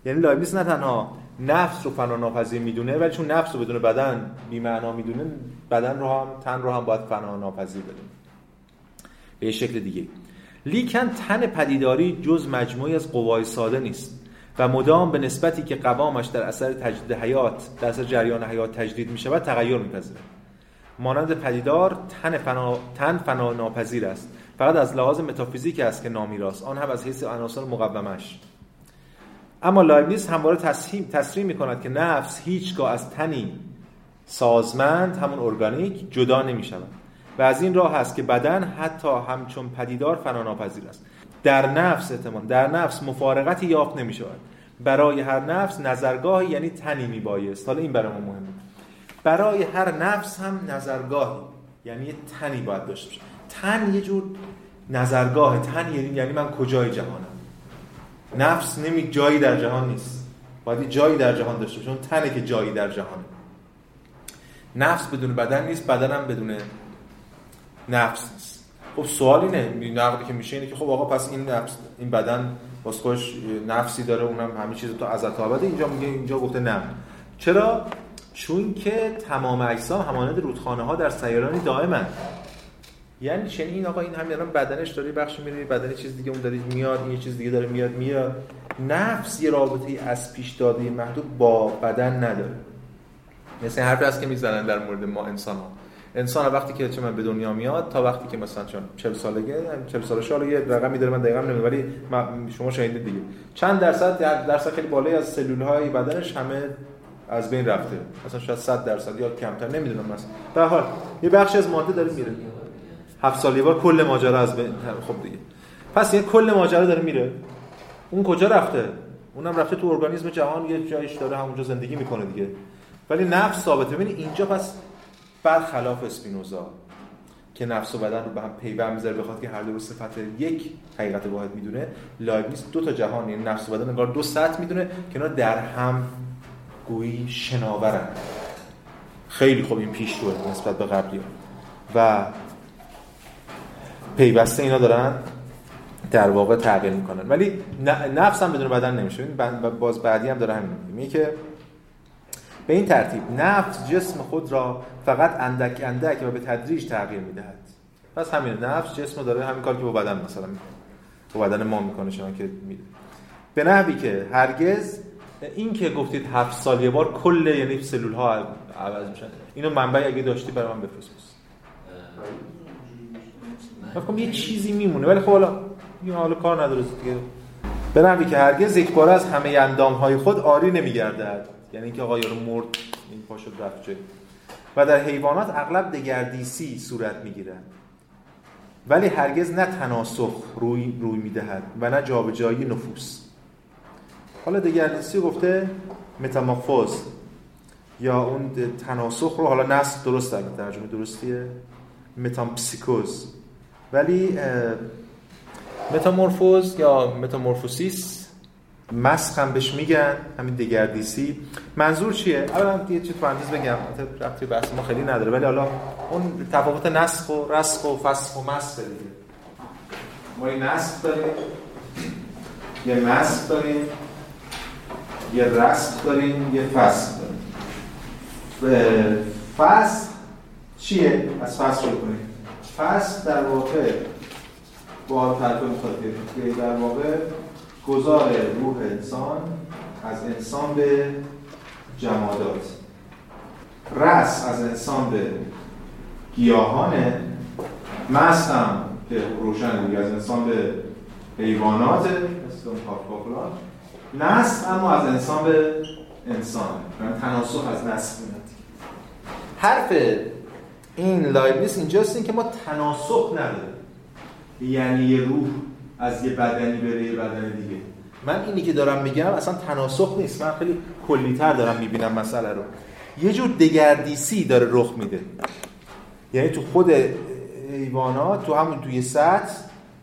یعنی لایبنیس نه تنها نفس رو فنا ناپذیر می‌دونه ولی چون نفس رو بدون بدن بی معنا می‌دونه بدن رو هم تن رو هم باید فنا ناپذیر بدونه به شکل دیگه لیکن تن پدیداری جز مجموعی از قوای ساده نیست. و مدام به نسبتی که قوامش در اثر تجدید حیات در اثر جریان حیات تجدید می شود تغییر میپذیرد. مانند پدیدار تن فنا, تن فنا ناپذیر است. فقط از لحاظ متافیزیک است که نامیراست آن هم از حیث عناصر مقومش. اما لایبنیز همواره تصحیم تصریح می کند که نفس هیچگاه از تنی سازمند همون ارگانیک جدا نمی شود و از این راه است که بدن حتی همچون پدیدار فناناپذیر است. در نفس اعتماد در نفس مفارقتی یافت نمی برای هر نفس نظرگاهی یعنی تنی می بایست حالا این برای ما مهمه. برای هر نفس هم نظرگاهی. یعنی یه تنی باید داشته باشه. تن یه جور نظرگاه. تن یعنی, یعنی من کجای جهانم؟ نفس نمی جایی در جهان نیست. باید جایی در جهان داشته چون تنه که جایی در جهانه. نفس بدون بدن نیست. بدنم بدون نفس نیست. خب سوال اینه نقدی که میشه اینه که خب آقا پس این نفس این بدن باز خوش نفسی داره اونم همه چیز تو از آباده اینجا میگه اینجا گفته نه. چرا؟ چون که تمام اجسام همانند رودخانه ها در سیارانی دائمن. یعنی چنین این آقا این هم الان بدنش داره بخش میره بدن چیز دیگه اون داره میاد این چیز دیگه داره میاد میاد. نفس یه رابطه از پیش داده محدود با بدن نداره. مثل حرفی هست که می‌زنن در مورد ما انسان ها انسان وقتی که چه من به دنیا میاد تا وقتی که مثلا چون 40 سالگی 40 سالشه حالا یه رقمی داره من دقیقاً نمی‌دونم ولی شما شاهدید دیگه. چند درصد درصد خیلی بالایی از سلول های بدنش همه از بین رفته. مثلا شاید 100 درصد یا کمتر نمی‌دونم مثلا به حال یه بخش از ماده داره میره. هفت سال یه بار کل ماجرا از بین خب دیگه. پس یه کل ماجرا داره میره. اون کجا رفته؟ اونم رفته تو ارگانیسم جهان یه جایش داره همونجا زندگی می‌کنه دیگه. ولی نفس ثابته. ببین اینجا پس برخلاف اسپینوزا که نفس و بدن رو به هم پیوند می‌ذاره بخاطر که هر دو صفت یک حقیقت واحد می‌دونه لایبنیز دو تا جهان یعنی نفس و بدن انگار دو سطح می‌دونه که اینا در هم گویی شناورن. خیلی خوب این پیش روه نسبت به قبلی و پیوسته اینا دارن در واقع تغییر می‌کنن. ولی نفس هم بدون بدن نمیشه. باز بعدی هم داره همین میگه که به این ترتیب نفس جسم خود را فقط اندک اندک و به تدریج تغییر می‌دهد. پس همین نفس جسم داره همین کار که با بدن مثلا با بدن ما می‌کنه شما که میده به نحوی که هرگز این که گفتید هفت سال یه بار کل یعنی سلول ها عوض میشن. اینو منبع اگه داشتی برای من بفرست فکر یه چیزی میمونه. ولی خب حالا این حالا کار نداره دیگه. به نحوی که هرگز یک بار از همه اندام های خود آری نمیگردد. یعنی اینکه آقا یارو مرد این پاشو رفت و در حیوانات اغلب دگردیسی صورت می‌گیره. ولی هرگز نه تناسخ روی روی می‌دهد و نه جابجایی نفوس. حالا دگردیسی گفته متامورفوز یا اون تناسخ رو حالا نسل درست در ترجمه درستیه. متامپسیکوز. ولی متامورفوز یا متامورفوسیس مسخ هم بهش میگن همین دگردیسی. منظور چیه؟ اولا یه چیز پرانتز بگم رفتی بحث ما خیلی نداره ولی حالا اون تفاوت نسخ و رسخ و فسخ و مسخ دیگه. ما یه نسخ داریم یه مسخ داریم یه رسخ داریم یه فسخ داریم. فسخ چیه؟ از فسخ شروع کنیم. فسخ در واقع با ترکیب مخاطب در واقع گذار روح انسان از انسان به جمادات. رس از انسان به گیاهانه مست هم که روشن از انسان به حیوانات. مثل نسل اما از انسان به انسان. یعنی تناسخ از نسل میاد. حرف این لایبنیس اینجاست این که ما تناسخ نداریم. یعنی یه روح. از یه بدنی بره یه بدن دیگه. من اینی که دارم میگم اصلا تناسخ نیست. من خیلی کلیتر دارم می‌بینم مسئله رو. یه جور دگردیسی داره رخ میده. یعنی تو خود حیوانات تو همون توی سطح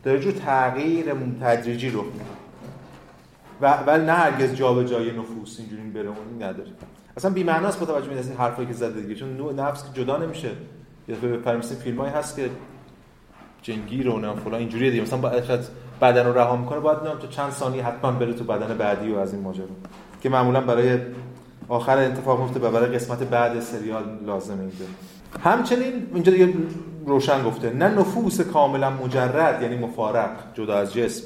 داره جور تغییر تدریجی رخ میده. و ولی نه هرگز جابجایی نفوس اینجوری بره اون نداره. اصلا بی معناست با توجه به این حرفایی که زده دیگه. چون نوع نفس جدا نمیشه. یا به فیلمایی هست که جنگیر و نه فلان اینجوریه دیگه. مثلا با بدن رو رها می‌کنه باید نمی‌دونم تو چند ثانیه حتما بره تو بدن بعدی و از این ماجرا. که معمولا برای آخر اتفاق میفته و برای قسمت بعد سریال لازمه اینجا. همچنین اینجا دیگه روشن گفته نه نفوس کاملا مجرد یعنی مفارق جدا از جسم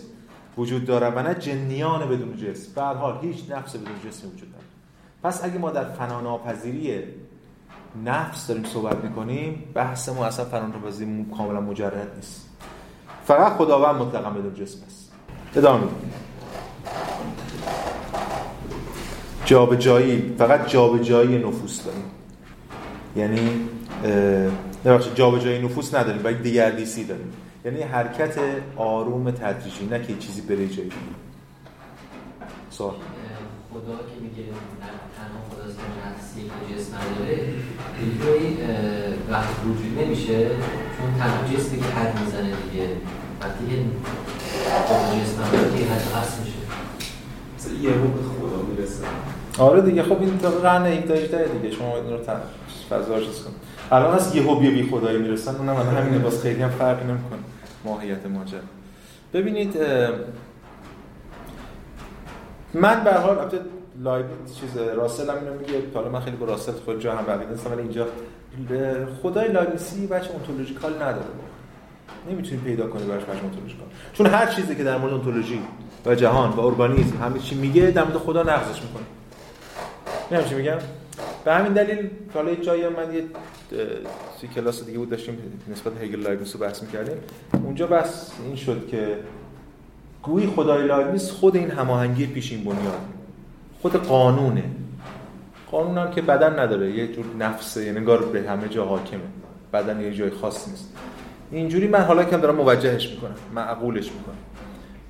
وجود داره و نه جنیان بدون جسم. به حال هیچ نفس بدون جسم وجود نداره. پس اگه ما در فناناپذیری نفس داریم صحبت می‌کنیم بحث ما اصلا فناناپذیری کاملا مجرد نیست. فقط خداوند مطلقا بدون جسم است. ادامه میدیم. جابجایی فقط جابجایی نفوس داریم. یعنی ببخشید جابجایی نفوس نداریم بلکه دیگردیسی داریم. یعنی حرکت آروم تدریجی نه که چیزی بره جایی. سوال. خدا که میگه تنها خداست که نفسی که جسم نداره دیگه وقت وجود نمیشه چون تنها جسمی که حد می‌زنه دیگه. وقتی که جسم نداره دیگه حد هست میشه. مثل یه به خدا می‌رسه. آره دیگه خب این تا قرن 18 دیگه. شما این رو فضا چیز کن الان از یه هوبی بی خدایی می‌رسن. اونم الان همین باز خیلی هم فرقی نمی‌کنه. ماهیت ماجرا. ببینید من به حال البته لایو چیز راسل هم اینو میگه حالا من خیلی با راسل خود جا هم بقیده هستم ولی اینجا خدای لایبیسی بچه اونتولوژیکال نداره. نمی‌تونی پیدا کنی براش بچه اونتولوژیکال چون هر چیزی که در مورد اونتولوژی و جهان و ارگانیسم همه چی میگه در مورد خدا نقضش می‌کنه. نمی‌دونم چی میگم؟ به همین دلیل حالا جایی من یه سر کلاس دیگه بود داشتیم نسبت هگل لایبنیس رو بحث می‌کردیم. اونجا بحث این شد که گویی خدای لایبنیس خود این هماهنگی پیشین بنیاد. خود قانونه. قانون هم که بدن نداره یه جور نفسه یعنی انگار به همه جا حاکمه. بدن یه جای خاص نیست. اینجوری من حالا که دارم موجهش می‌کنم معقولش می‌کنم.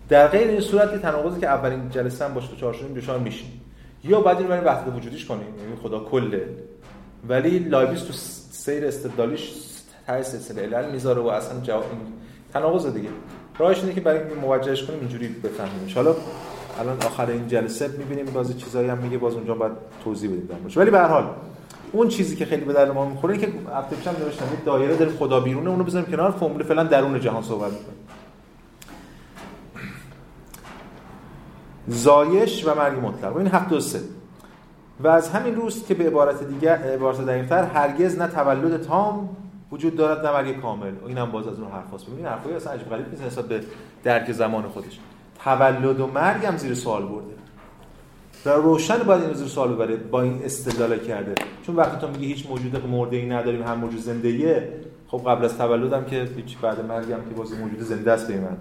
در غیر این صورت تناقضی که اولین جلسه هم باش دچار شدیم دچارش میشیم. یا باید این برای وحدت وجودیش کنیم یعنی خدا کله. ولی لایبیس تو سیر استدلالیش ته سلسله علل می‌ذاره و اصلا جواب تناقض دیگه. راهش اینه که برای موجهش کنیم اینجوری بفهمیم. حالا الان آخر این جلسه می‌بینیم بعضی چیزایی هم میگه باز اونجا باید توضیح بدیم ولی به هر حال اون چیزی که خیلی به درد ما می‌خوره که هفته پیشم نوشتم یه دایره داره خدا بیرونه اونو بذاریم کنار فرمول فعلا درون جهان صحبت می‌کنیم. زایش و مرگ مطلق. این هفت و سه. و از همین روز که به عبارت دیگر عبارت دقیق‌تر هرگز نه تولد تام وجود دارد نه مرگ کامل. اینم باز از اون حرفاست ببینید حرفای اصلا عجیب غریب نیست نسبت به درک زمان خودش. تولد و مرگ هم زیر سوال برده. و روشن باید این زیر سوال ببره با این استدلال کرده. چون وقتی تو میگی هیچ موجود مرده ای نداریم هم موجود زنده خب قبل از تولدم که هیچ بعد مرگ هم که باز موجود زنده است به من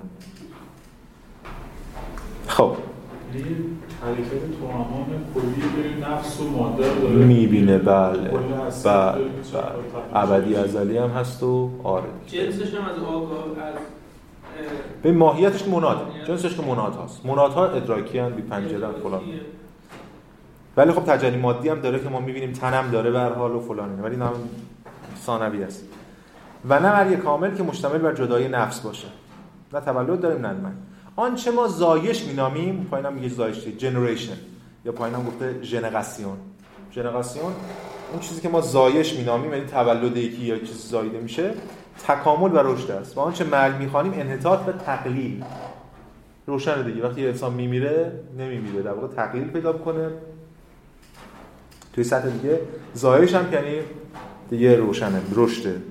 خب. حرکت کلی نفس و ماده می‌بینه بله. بله بله. ابدی ازلی هم هست و آره. جنسش هم از آگاه از به ماهیتش که مناد جنسش که مناد هست مناد ها ادراکی هم بی پنجره فلان. ولی خب تجلی مادی هم داره که ما می‌بینیم تنم داره به حال و فلان ولی نه ثانوی است. و نه مرگ کامل که مشتمل بر جدای نفس باشه. نه تولد داریم نه من آنچه ما زایش مینامیم پایینم میگه زایش جنریشن یا پایینم گفته ژنراسیون ژنراسیون اون چیزی که ما زایش مینامیم یعنی تولد یکی یا چیز زایده میشه تکامل و رشد است. و آنچه مرگ می‌خوانیم انحطاط و تقلیل. روشن دیگه. وقتی یه انسان میمیره نمیمیره. در واقع تقلیل پیدا کنه توی سطح دیگه زایش هم یعنی دیگه روشنه رشده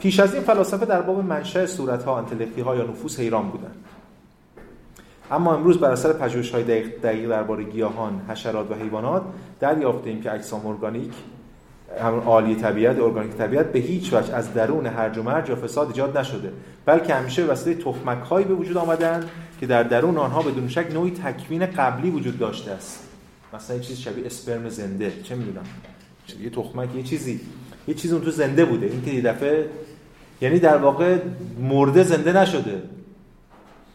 پیش از این فلاسفه در باب منشأ صورت‌ها، انتلکتی‌ها یا نفوس حیران بودند. اما امروز بر اثر پژوهش‌های دقیق, دقیق درباره گیاهان، حشرات و حیوانات دریافتیم که اجسام ارگانیک همون عالی طبیعت ارگانیک طبیعت به هیچ وجه از درون هرج و مرج یا فساد ایجاد نشده بلکه همیشه وسیله تخمک به وجود آمدند که در درون آنها بدون شک نوعی تکوین قبلی وجود داشته است. مثلا یه چیز شبیه اسپرم زنده چه می‌دونم؟ یه تخمک یه چیزی یه چیزی اون تو زنده بوده. این که یه دفعه یعنی در واقع مرده زنده نشده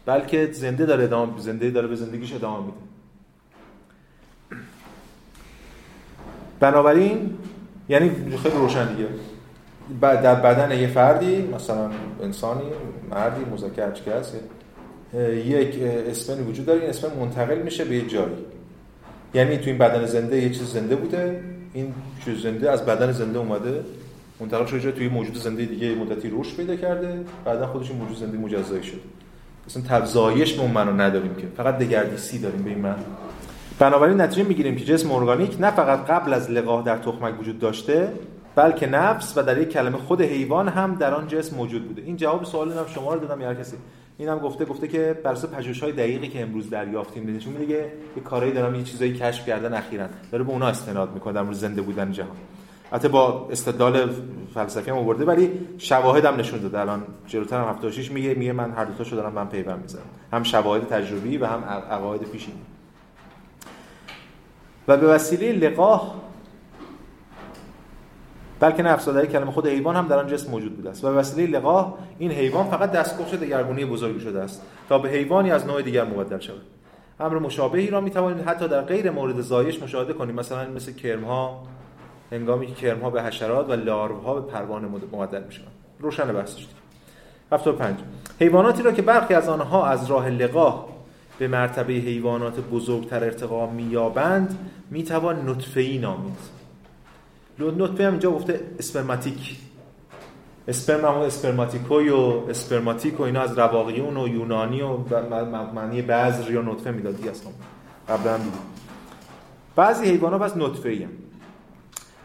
بلکه زنده داره ادامه زنده داره به زندگیش ادامه میده. بنابراین یعنی خیلی روشن دیگه. در بدن یه فردی مثلا انسانی مردی مذکر چه هست یک اسپن وجود داره این اسپن منتقل میشه به یه جایی. یعنی تو این بدن زنده یه چیز زنده بوده این چیز زنده از بدن زنده اومده. منتقل شده توی موجود زنده دیگه مدتی رشد پیدا کرده بعدا خودش موجود زنده مجزایی شده اصلا تبزایش به اون نداریم که فقط دگردیسی داریم به این من. بنابراین نتیجه می‌گیریم که جسم ارگانیک نه فقط قبل از لقاح در تخمک وجود داشته بلکه نفس و در یک کلمه خود حیوان هم در آن جسم موجود بوده. این جواب سوال هم شما رو دادم یا هر کسی. اینم گفته گفته که بر اساس پژوهش‌های دقیقی که امروز دریافتیم نشون میده که یه کارایی دارن یه چیزایی کشف کردن اخیرا. داره به اونا استناد می‌کنه در زنده بودن جهان. البته با استدلال فلسفی هم آورده ولی شواهد هم نشون داده. الان جلوتر هم 76 میگه میگه من هر دو تاشو دارم من پیوند می‌زنم. هم شواهد تجربی و هم عقاید پیشینی. و به وسیله لقاح بلکه نفسادهی کلمه خود حیوان هم در آن جسم موجود بوده است. و به وسیله لقاح این حیوان فقط دستگاه شده دگرگونی بزرگی شده است. تا به حیوانی از نوع دیگر مبدل شود. امر مشابهی را می توانید حتی در غیر مورد زایش مشاهده کنید. مثلا مثل کرمها هنگامی که کرمها به حشرات و لاروها به پروانه مبدل میشن روشن بحثش 75 حیواناتی را که برخی از آنها از راه لقاح به مرتبه حیوانات بزرگتر ارتقا مییابند می‌توان نطفه‌ای نامید. نطفه هم اینجا گفته اسپرماتیک. اسپرم هم اسپرماتیکوی و اسپرماتیک و اینا از رواقیون و یونانی و معنی بعض یا نطفه می‌دادی اصلا قبلا هم دیدیم. بعضی حیوانات پس نطفه ای هم.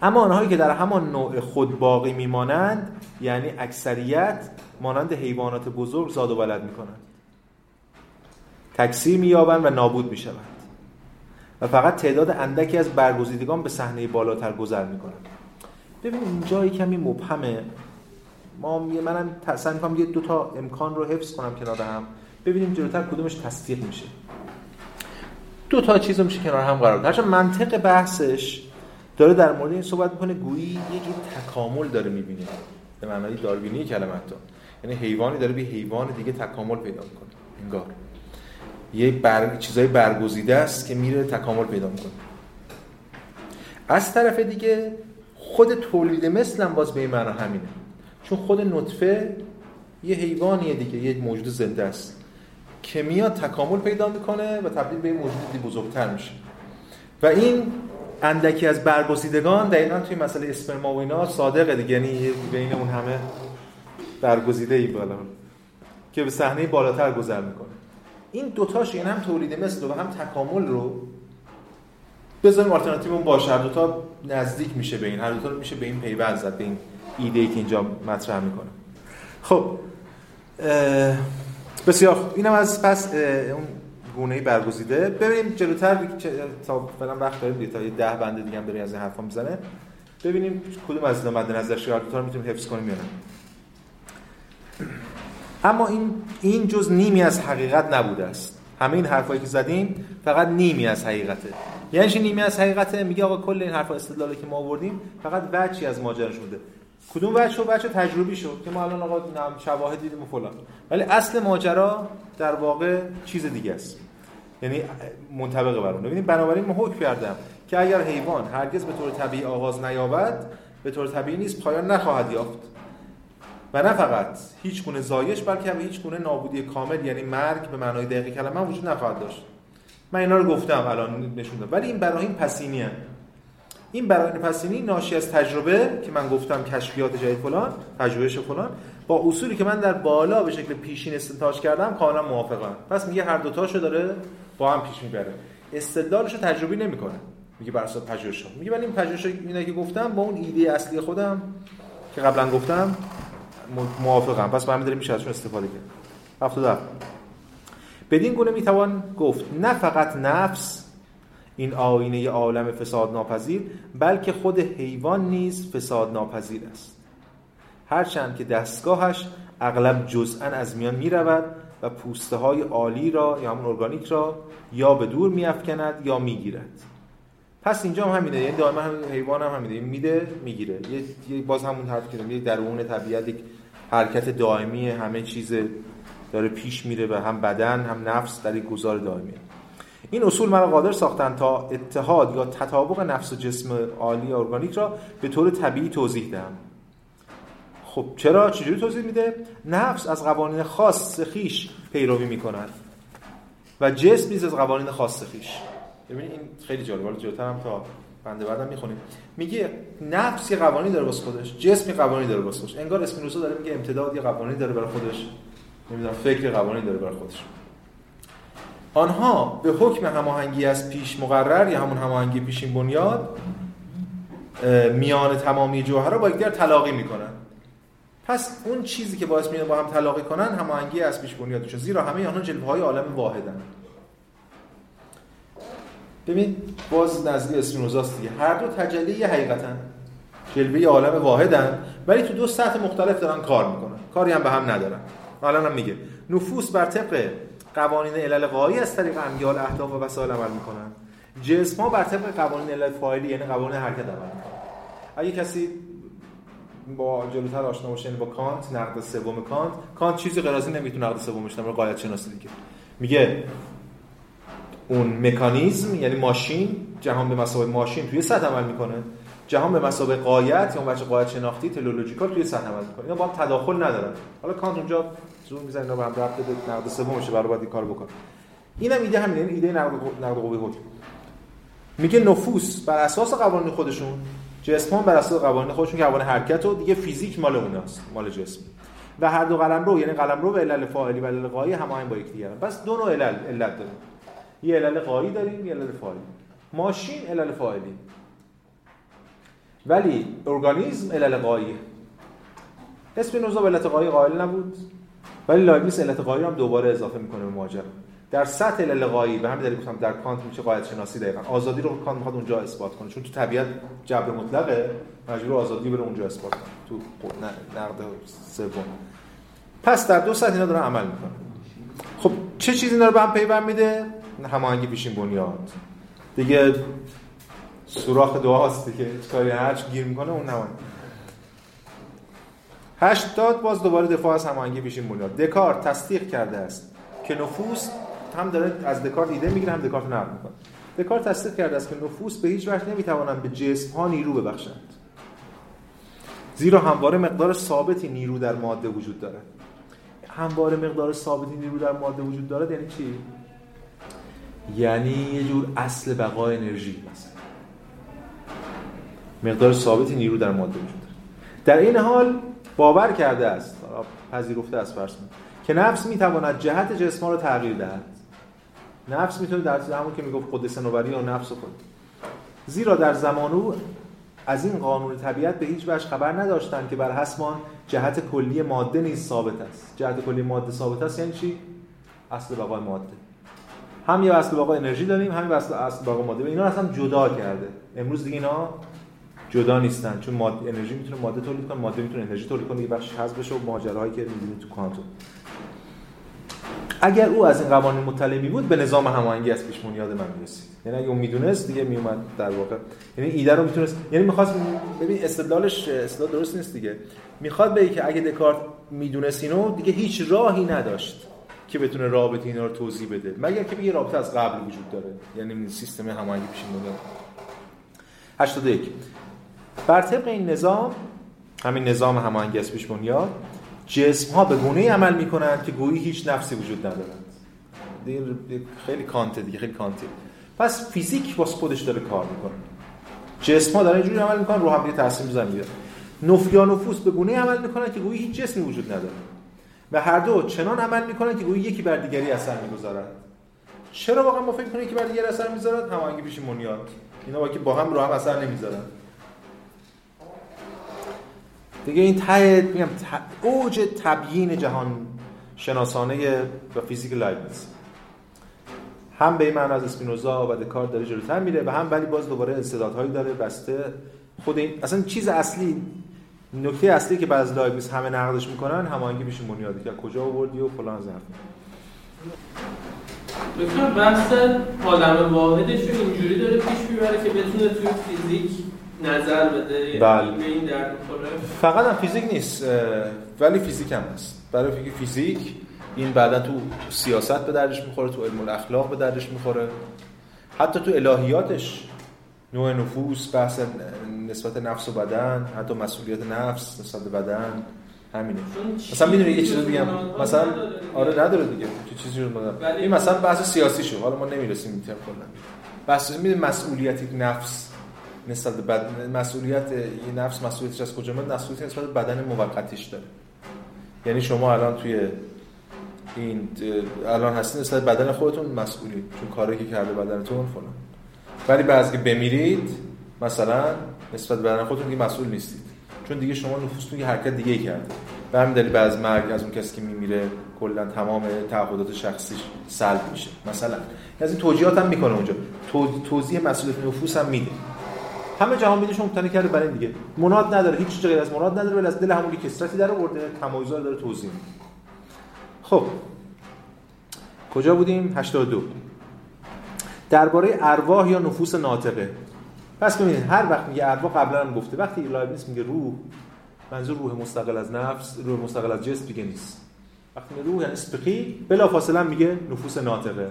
اما آنهایی که در همان نوع خود باقی میمانند یعنی اکثریت مانند حیوانات بزرگ زاد و ولد می‌کنند. تکثیر مییابند و نابود می‌شوند. و فقط تعداد اندکی از برگزیدگان به صحنه بالاتر گذر می‌کنن ببین اینجا کمی مبهمه. ما منم سعی می‌کنم یه دو تا امکان رو حفظ کنم کنار هم. ببینیم جلوتر کدومش تصدیق میشه. دو تا چیز میشه کنار هم قرار داد منطق بحثش داره در مورد این صحبت می‌کنه گویی یه جور تکامل داره می‌بینه. به معنای داروینی کلمه یعنی حیوانی داره به حیوان دیگه تکامل پیدا می‌کنه. انگار. یه بر... چیزای برگزیده است که میره تکامل پیدا می‌کنه. از طرف دیگه خود تولید مثل هم باز به این معنا همینه. چون خود نطفه یه حیوانیه دیگه یه موجود زنده است که میاد تکامل پیدا می‌کنه و تبدیل به موجودی بزرگتر میشه. و این اندکی از برگزیدگان دقیقا توی مسئله اسپرما و اینا صادقه دیگه. یعنی بین اون همه برگزیده ای بالا. که به صحنه بالاتر گذر می‌کنه. این دوتاش یعنی هم تولید مثل و هم تکامل رو بذاریم آلترناتیو اون باشه. هر دوتا نزدیک میشه به این هر دوتا میشه به این پیوند زد به این ایده ای که اینجا مطرح می‌کنه. خب بسیار اینم از پس اون گونه برگزیده. ببینیم جلوتر تا فعلا وقت داریم دیگه تا یه ده بنده دیگه هم از این حرفا می‌زنه. ببینیم کدوم از اینا مد نظر شما رو می‌تونیم حفظ کنیم یا نه. اما این این جز نیمی از حقیقت نبوده است. همه این حرفایی که زدیم فقط نیمی از حقیقته. یعنی نیمی از حقیقته؟ میگه آقا کل این حرفا استدلالی که ما آوردیم فقط وجهی از ماجرا شده کدوم وجه و وجه تجربی شد که ما الان آقا شواهد دیدیم و فلان. ولی اصل ماجرا در واقع چیز دیگه است. یعنی منطبق بر اون. ببینید بنابراین ما حکم کردم که اگر حیوان هرگز به طور طبیعی آغاز نیابد به طور طبیعی نیست پایان نخواهد یافت. و نه فقط هیچ گونه زایش بلکه هم هیچ گونه نابودی کامل یعنی مرگ به معنای دقیق کلمه وجود نخواهد داشت. من اینا رو گفتم الان نشون ولی این براهین پسینی هم. این براهین پسینی ناشی از تجربه که من گفتم کشفیات جدید فلان پژوهش فلان. با اصولی که من در بالا به شکل پیشین استنتاج کردم کاملا موافقم. پس میگه هر دو تاشو داره با هم پیش می‌بره. استدلالشو تجربی نمی‌کنه. میگه بر اساس پژوهش میگه ولی این پژوهش اینا که گفتم با اون ایده اصلی خودم که قبلا گفتم موافقم. پس برمی داریم میشه ازشون استفاده کرد. 77 بدین گونه می‌توان گفت نه فقط نفس این آینه عالم فساد ناپذیر بلکه خود حیوان نیز فساد ناپذیر است. هرچند که دستگاهش اغلب جزءا از میان می رود و پوسته های عالی را یا همون ارگانیک را یا به دور می افکند یا می گیرد پس اینجا هم همینه یعنی دائما هم حیوان هم همینه میده می‌گیره. یه باز همون حرف کردم یه درون طبیعت یک حرکت دائمی همه چیز داره پیش میره و هم بدن هم نفس در یک گذار دائمی این اصول مرا قادر ساختن تا اتحاد یا تطابق نفس و جسم عالی ارگانیک را به طور طبیعی توضیح دهم. خب چرا؟ چجوری توضیح میده؟ نفس از قوانین خاص خیش پیروی می‌کند و جسم نیز از قوانین خاص خیش. ببینید این خیلی جالبه. حالا جلوتر هم تا بنده بعدم می‌خونیم. میگه نفس یه قوانین داره واسه خودش جسم یه قوانین داره واسه خودش. انگار اسپینوزا داره میگه امتداد یه قوانین داره برای خودش. نمی‌دونم فکر قوانین داره برای خودش. آنها به حکم هماهنگی از پیش مقرر یا همون هماهنگی پیشین بنیاد میان تمامی جوهرها با یکدیگر تلاقی می‌کنن. پس اون چیزی که باعث میشه با هم تلاقی کنن هماهنگی از پیش بنیادشه زیرا همه آنها جلوه های عالم واحدن. ببین باز نزدیک اسپینوزاست دیگه. هر دو تجلی حقیقتن. جلوه عالم واحدن ولی تو دو سطح مختلف دارن کار می‌کنن. کاری هم به هم ندارن. حالا هم میگه نفوس بر طبق قوانین علل غایی از طریق امیال اهداف و وسایل عمل می‌کنن. جسم ها بر طبق قوانین علل فاعلی یعنی قوانین حرکت عمل می‌کنن. اگه کسی با جلوتر آشنا باشه یعنی با کانت نقد سوم کانت. کانت چیزی غیر از این نمی‌تونه نقد سومش رو قایت شناسی دیگه. میگه اون مکانیزم یعنی ماشین جهان به مسابقه ماشین توی سطح عمل می‌کنه. جهان به مسابقه قایت یا بچه قایت شناختی تلولوژیکال توی سطح عمل می‌کنه. اینا با هم تداخل ندارن. حالا کانت اونجا زور می‌زنه اینا با هم ربط به نقد سومشه برای باید این کارو بکنه. اینم ایده همین یعنی ایده نقد نقد قوه میگه نفوس بر اساس قوانین خودشون جسم بر اساس قوانین خودشون که قوانین حرکت و دیگه فیزیک مال اوناست مال جسم. و هر دو قلمرو یعنی قلمرو و علل فاعلی و علل غایی هماهنگ با یکدیگرن پس دو نوع علل علت داریم. یه علل غایی داریم یه علل فاعلی. ماشین علل فاعلی. ولی ارگانیسم علل غایی اسپینوزا به علت غایی قائل نبود. ولی لایبنیتس علت غایی هم دوباره اضافه می‌کنه به ماجرا. در سطح علل به همین دلیل گفتم در کانت میشه غایت شناسی دقیقاً. آزادی رو کانت می‌خواد اونجا اثبات کنه چون تو طبیعت جبر مطلقه مجبور آزادی بره اونجا اثبات کنه. تو نقد سوم. پس در دو سطح اینا دارن عمل می‌کنه خب چه چیزی اینا رو به هم پیوند میده؟ هماهنگی پیشین بنیاد. دیگه سوراخ دعاست دیگه کاری هرچ گیر می‌کنه اون نماینده 80 باز دوباره دفاع از هماهنگی پیشین بنیاد. دکارت تصدیق کرده است که نفوس هم داره از دکارت ایده می‌گیره هم دکارت نقد می‌کنه. دکارت تصدیق کرده است که نفوس به هیچ وجه نمی‌توانند به جسم ها نیرو ببخشند. زیرا همواره مقدار ثابتی نیرو در ماده وجود دارد. همواره مقدار ثابتی نیرو در ماده وجود دارد یعنی چی؟ یعنی یه جور اصل بقای انرژی. مثلا مقدار ثابتی نیرو در ماده وجود دارد. در این حال باور کرده است پذیرفته است فرض که نفس می‌تواند جهت جسم رو تغییر دهد. نفس می‌تونه در همون که می‌گفت قدس نوبری یا نفس خود زیرا در زمان او از این قانون طبیعت به هیچ وجه خبر نداشتند که بر حسمان جهت کلی ماده نیز ثابت است. جهت کلی ماده ثابت است یعنی چی؟ اصل بقای ماده. هم یه اصل بقای انرژی داریم هم اصل اصل بقای ماده. اینا اصلا جدا کرده. امروز دیگه اینا جدا نیستن چون ماده انرژی می‌تونه ماده تولید کنه ماده می‌تونه انرژی تولید کنه یه بخش حذف بشه و ماجراهایی که می‌بینید تو کانتون اگر او از این قوانین مطلع می بود به نظام هماهنگی از پیش یاد من می‌رسید. یعنی اگه اون می‌دونست دیگه میومد در واقع. یعنی ایده رو می‌تونست یعنی می‌خواست ببین استدلالش استدلال درست نیست دیگه. می‌خواد بگه که اگه دکارت می‌دونست اینو دیگه هیچ راهی نداشت که بتونه رابطه اینا رو توضیح بده. مگر که بگه رابطه از قبل وجود داره. یعنی سیستم هماهنگی پیش میاد 81 بر طبق این نظام همین نظام هماهنگی از پیش بنیاد جسم ها به گونه عمل می‌کنند که گویی هیچ نفسی وجود ندارند خیلی کانته دیگه خیلی کانته پس فیزیک واسه خودش داره کار می‌کنه. جسم ها دارن اینجوری عمل می‌کنن رو هم دیگه تاثیر می‌ذارن میاد. نفیا نفوس به گونه عمل می‌کنن که گویی هیچ جسمی وجود نداره. و هر دو چنان عمل می‌کنن که گویی یکی بر دیگری اثر می‌گذارند چرا واقعا ما فکر کنیم که بر دیگری اثر می‌ذارن هماهنگی پیش منیات اینا که با هم رو هم اثر نمی‌ذارن. دیگه این ته میگم اوج تبیین جهان شناسانه و فیزیک لایبنیتس هم به این معنی از اسپینوزا و دکارت داره جلوتر میره و هم ولی باز دوباره استعدادهایی داره بسته. خود این اصلا چیز اصلی نکته اصلی که بعضی لایبنیتس همه نقدش می‌کنن هماهنگی میشه بنیادی که کجا آوردی و فلان ظرف دکتر بحث عالم واحدش رو اینجوری داره پیش می‌بره که بتونه توی فیزیک نظر بده بله. به این فقط هم فیزیک نیست ولی فیزیک هم هست. برای فیزیک فیزیک این بعدا تو سیاست به دردش می‌خوره تو علم الاخلاق به دردش می‌خوره. حتی تو الهیاتش نوع نفوس بحث نسبت نفس و بدن حتی مسئولیت نفس نسبت بدن همینه. مثلا می‌دونی یه چیزی بگم. مثلا. آره نداره دیگه. چه چیزی رو ولی- این مثلا بحث سیاسی شو حالا ما نمی‌رسیم این ترم کلا. بحث می‌دونی مسئولیت نفس نسبت به بدن مسئولیت یه نفس مسئولیتش از کجا میاد؟ مسئولیت نسبت به بدن موقتیش داره. یعنی شما الان توی این الان هستین نسبت بدن خودتون مسئولی. چون کاری که کرده بدنتون فلان. ولی بعضی که بمیرید مثلا نسبت بدن خودتون دیگه مسئول نیستید. چون دیگه شما نفوستون یه حرکت دیگه کرده. به همین دلیل بعد از مرگ از اون کسی که میمیره کلا تمام تعهدات شخصیش سلب میشه. مثلا. از این توجیهات هم می‌کنه اونجا. تو- توضیح مسئولیت نفوس هم میده. همه جهان بینیش مبتنی کرده برای این دیگه. مناد نداره هیچ چیز غیر از مناد نداره ولی از دل یه کسرتی در آورده تمایزا رو داره توضیح خب. کجا بودیم؟ 82 درباره ارواح یا نفوس ناطقه. پس ببینید هر وقت میگه ارواح قبلا هم گفته. وقتی لایبنیس میگه روح منظور روح مستقل از نفس روح مستقل از جسم دیگه نیست. وقتی میگه روح یعنی اسپقی بلافاصله میگه نفوس ناطقه.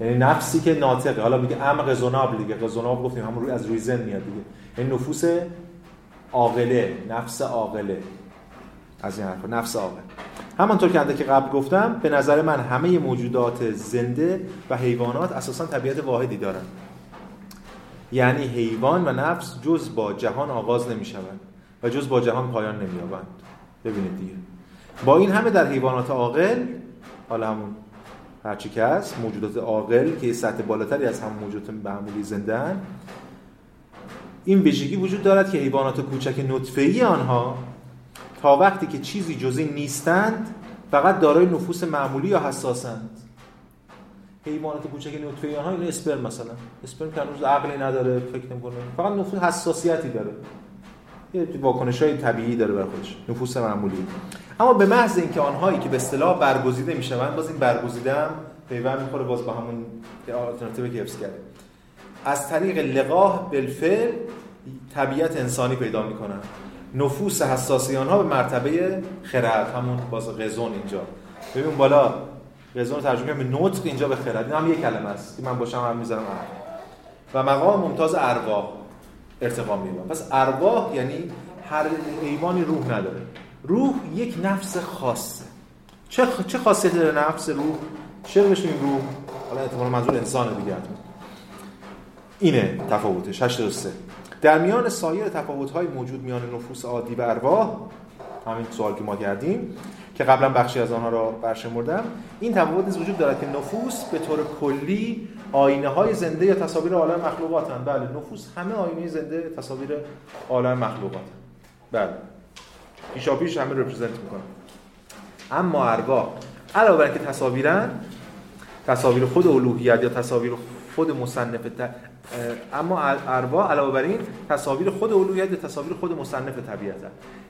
یعنی نفسی که ناطقه. حالا میگه ام قزوناب دیگه. قزوناب گفتیم همون روی از ریزن میاد دیگه. یعنی نفوس عاقله. نفس عاقله. از این حرفا. نفس عاقل. همانطور که انده که قبل گفتم به نظر من همه موجودات زنده و حیوانات اساسا طبیعت واحدی دارند یعنی حیوان و نفس جز با جهان آغاز نمی شوند و جز با جهان پایان نمی یابند ببینید دیگه. با این همه در حیوانات عاقل حالا همون هرچی که هست موجودات عاقل که یه سطح بالاتری از همون موجودات معمولی زندن این ویژگی وجود دارد که حیوانات کوچک نطفه‌ای آنها تا وقتی که چیزی جزی نیستند فقط دارای نفوس معمولی یا حساسند. حیوانات کوچک نطفه‌ای آنها این اسپرم مثلا. اسپرم که هنوز عقلی نداره فکر نمی‌کنه فقط نفوس حساسیتی داره. یه واکنش های طبیعی داره برای خودش نفوس معمولی. اما به محض اینکه آنهایی که به اصطلاح برگزیده می‌شوند باز این برگزیده هم پیوند می‌خوره باز با همون آلترناتیوی که حفظ کرده از طریق لقاه بالفعل طبیعت انسانی پیدا می‌کنن نفوس حساسی آنها به مرتبه خرد همون باز قزون اینجا. ببین بالا قزون رو ترجمه به نطق اینجا به خرد. این هم یک کلمه است. که من باشم هم می‌ذارم و مقام ممتاز ارواح. ارتقا می‌یابد پس ارواح یعنی هر حیوانی روح نداره. روح یک نفس خاصه. چه چه خاصیتی داره نفس روح؟ چه بهش میگیم روح. حالا احتمالاً منظور انسان دیگه حتما اینه تفاوتش. 83 در میان سایر تفاوت‌های موجود میان نفوس عادی و ارواح همین سوال که ما کردیم که قبلا بخشی از آنها را برشمردم این تفاوت نیز وجود دارد که نفوس به طور کلی آینه های زنده یا تصاویر عالم مخلوقات هم. بله نفوس همه آینه زنده تصاویر عالم مخلوقات هم. بله پیشا پیش همه رپرزنت می‌کنن اما ارواح علاوه بر اینکه تصاویرن تصاویر خود الوهیت یا تصاویر خود مصنف. اما ارواح علاوه بر این تصاویر خود الوهیت یا تصاویر خود مصنف طبیعت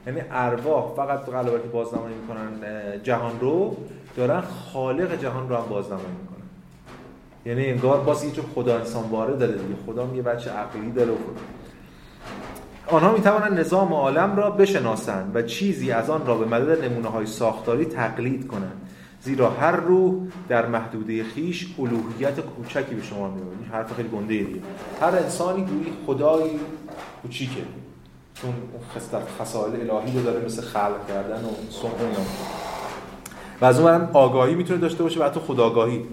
یعنی ارواح فقط علاوه بر که بازنمایی می‌کنن جهان رو دارن خالق جهان رو هم بازنمایی می‌کنن یعنی انگار باز یه جور خدا انسان باره داره دیگه. خدا یه بچه عقلی داره و خدا. آنها می توانند نظام عالم را بشناسند و چیزی از آن را به مدد نمونه های ساختاری تقلید کنند. زیرا هر روح در محدوده خیش الوهیت کوچکی به شما میاد این حرف خیلی گنده دیگه هر انسانی گویی خدایی کوچیکه. چون خصلت خصائل الهی رو داره مثل خلق کردن و صنع اینا. و از اون آگاهی می‌تونه داشته باشه و حتی خداگاهی.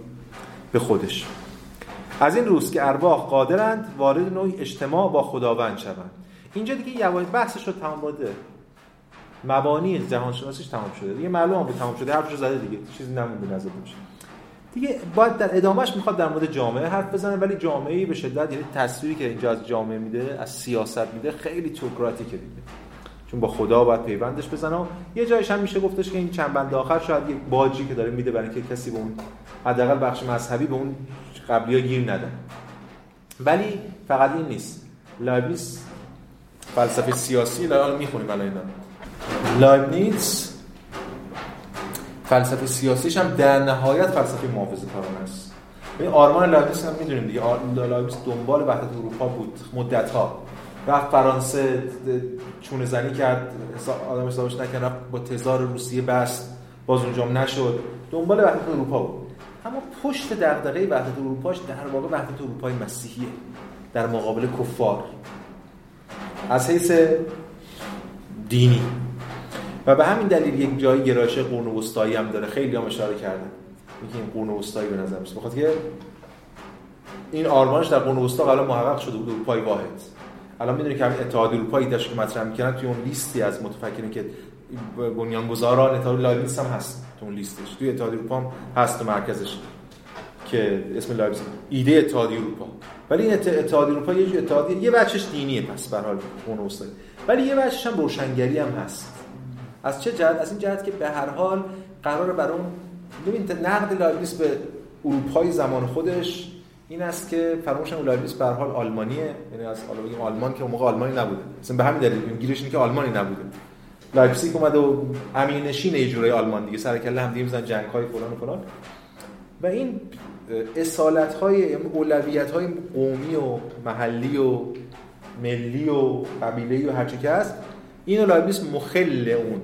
به خودش. از این روز که ارواح قادرند وارد نوعی اجتماع با خداوند شوند. اینجا دیگه یواش بحثش رو تمام بوده مبانی جهان شناسیش تمام شده. دیگه معلومه بود تمام شده. حرفشو زده دیگه. چیزی نمونده نزده میشه. دیگه باید در ادامهش می‌خواد در مورد جامعه حرف بزنه ولی جامعه به شدت یعنی تصویری که اینجا از جامعه میده از سیاست میده خیلی تئوکراتیکه دیگه. چون با خدا باید پیوندش بزنه. و یه جایش هم میشه گفتش که این چند بند آخر شاید یک باجی که داره میده برای اینکه کسی به اون حداقل بخش مذهبی به اون قبلی گیر ندن. ولی فقط این نیست. لایبنیتس فلسفه سیاسی الان می‌خونیم الان اینا. لایبنیتس فلسفه سیاسیش هم در نهایت فلسفه محافظه کارانه است. این آرمان لایبنیتس هم می‌دونیم دیگه. لایبنیتس دنبال وحدت اروپا بود مدت ها رفت فرانسه چونه زنی کرد آدم حسابش نکرد با تزار روسیه بست. باز اونجام نشد. دنبال وحدت اروپا بود. اما پشت دغدغه وحدت اروپاش در واقع وحدت اروپای مسیحیه در مقابل کفار. از حیث دینی. و به همین دلیل یک جای گرایش قرون وسطایی هم داره. خیلی هم اشاره کرده میگه این قرون وسطایی به نظر میاد بخاطر این آرمانش در قرون وسطا قبلا محقق شده بود اروپای واحد. الان می‌دونید که همین اتحاد اروپایی داشت که مطرح می‌کنن توی اون لیستی از متفکرین که بنیانگذاران اتحاد لایبنیتس هم هست. تو اون لیستش. توی اتحاد اروپا هم هست تو مرکزش که اسم لایبنیتس ایده اتحاد اروپا. ولی این اتحاد اروپا یه اتحادیه یه بچش دینیه پس به حال اون وسطایی ولی یه بچش هم روشنگری هم هست. از چه جهت؟ از این جهت که به هر حال قرار بر اون ببین نقد لایبنیتس به اروپای زمان خودش این است که فراموش لایبنیتس به هر حال آلمانیه. یعنی از حالا بگیم آلمان که اون موقع آلمانی نبوده. مثلا به همین دلیل گیرش اینه که آلمانی نبوده. لایپزیگ اومده و امیر نشین یه جورای آلمان دیگه. سر کله هم دیگه می‌زنن جنگ های فلان و فلان. و این اصالت های یعنی اولویت های قومی و محلی و ملی و قبیله و هر چی که هست اینو لایبنیتس مخل اون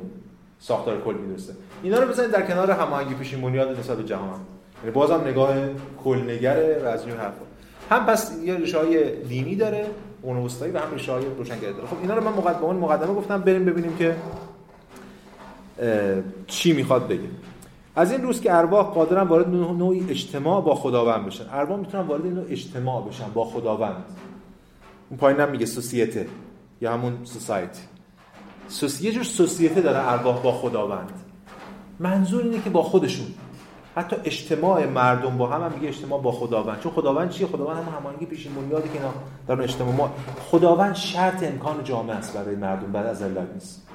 ساختار کلی می‌دونسته. اینا رو بزنید در کنار هماهنگی پیشین بنیاد نسبت جهان. یعنی بازم نگاه کلنگره و از این حرفا. هم پس یه ریشه های دینی داره اون وسطایی و هم ریشه های روشنگری داره. خب اینا رو من مقدمه مقدمه گفتم بریم ببینیم که چی می‌خواد بگه. از این روز که ارواح قادرن وارد نوعی اجتماع با خداوند بشن. ارواح می‌تونن وارد نوع اجتماع بشن با خداوند. اون پایین هم میگه سوسیته یا همون سوسایتی. یه جور سوسیته داره ارواح با خداوند. منظور اینه که با خودشون. حتی اجتماع مردم با هم هم میگه اجتماع با خداوند. چون خداوند چیه؟ خداوند هم همانگی پیشین بنیادی که اینا در اجتماع. ما خداوند شرط امکان جامعه است برای مردم بعد از علت نیست.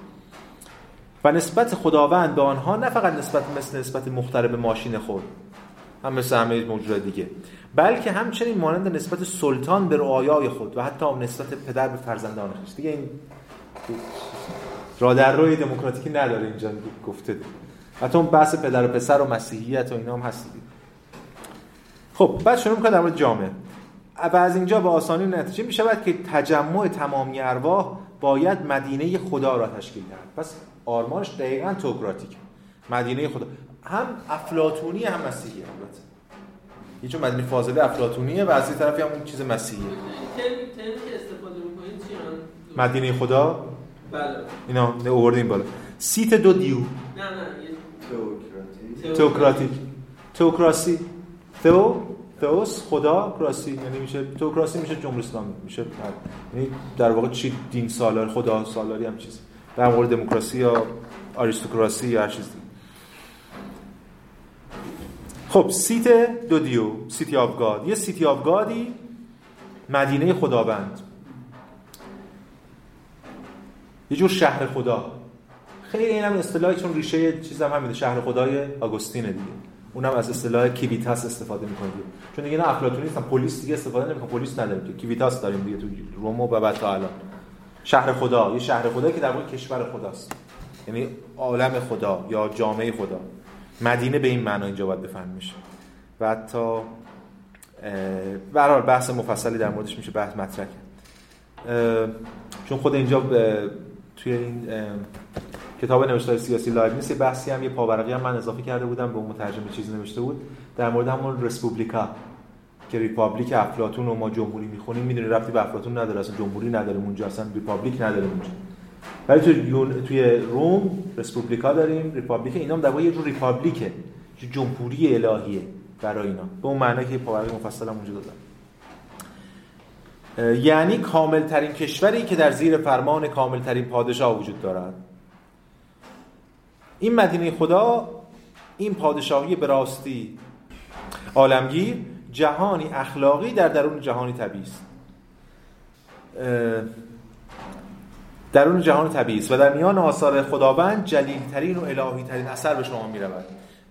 و نسبت خداوند به آنها نه فقط نسبت مثل نسبت مخترب ماشین خود هم مثل همه موجود دیگه بلکه همچنین مانند نسبت سلطان به رعایای خود و حتی نسبت پدر به فرزندانش دیگه این را در روی دموکراتیکی نداره اینجا گفته. حتی اون بحث پدر و پسر و مسیحیت و اینا هم هست خب بعد شروع می‌کنه در مورد جامعه و از اینجا به آسانی نتیجه می شود که تجمع تمامی ارواح باید مدینه خدا را تشکیل دهد پس آرمانش دقیقا توکراتیک مدینه خدا. هم افلاتونی هم مسیحی البته. یه چون مدینه فاضله افلاتونیه و از این طرفی هم اون چیز مسیحیه مدینه خدا؟ بله. اینا اووردیم بالا. سیت دو دیو. نه نه توکراتیک توکراسی تو توس خدا کراسی. یعنی میشه توکراسی میشه جمهوری اسلامی میشه یعنی در واقع چی دین سالار خدا سالاری هم چیز. در مورد دموکراسی یا آریستوکراسی یا هر چیز خب cité de Dieu city of God. یه city of God ی مدینه خداوند. یه جور شهر خدا. خیلی این هم اصطلاحی چون ریشه چیز هم همینه شهر خدای آگوستینه دیگه. اونم از اصطلاح civitas استفاده می‌کنه چون دیگه نه افلاطونی نیستن polis دیگه استفاده نمی‌کنه polis نداریم که civitas داریم دیگه تو روم و بعد تا الان. شهر خدا یه شهر خدا که در واقع کشور خداست. یعنی عالم خدا یا جامعه خدا. مدینه به این معنا اینجا باید بفهم میشه. و حتی به بحث مفصلی در موردش میشه بحث مطرح چون خود اینجا توی این کتاب نوشتار سیاسی یه بحثی هم یه پاورقی هم من اضافه کرده بودم به اون مترجم چیزی نوشته بود. در مورد همون رسپوبلیکا که republic افلاطون و ما جمهوری می‌خونیم می‌دونی ربطی به افلاطون نداره. اصلا جمهوری نداریم اونجا اصلا republic نداریم اونجا. ولی توی یون... توی روم res publica داریم. republic اینا هم در یه جور republic ه. جمهوری الهیه برای اینا. به اون معنی که پاورقی هم اونجا دادم. یعنی کامل ترین کشوری که در زیر فرمان کامل ترین پادشاه وجود دارد. این مدینه خدا این پادشاهی به راستی عالمگیر جهانی اخلاقی در درون جهانی طبیعی است. درون جهان طبیعی است و در میان آثار خداوند جلیل ترین و الهی ترین اثر به شما می رود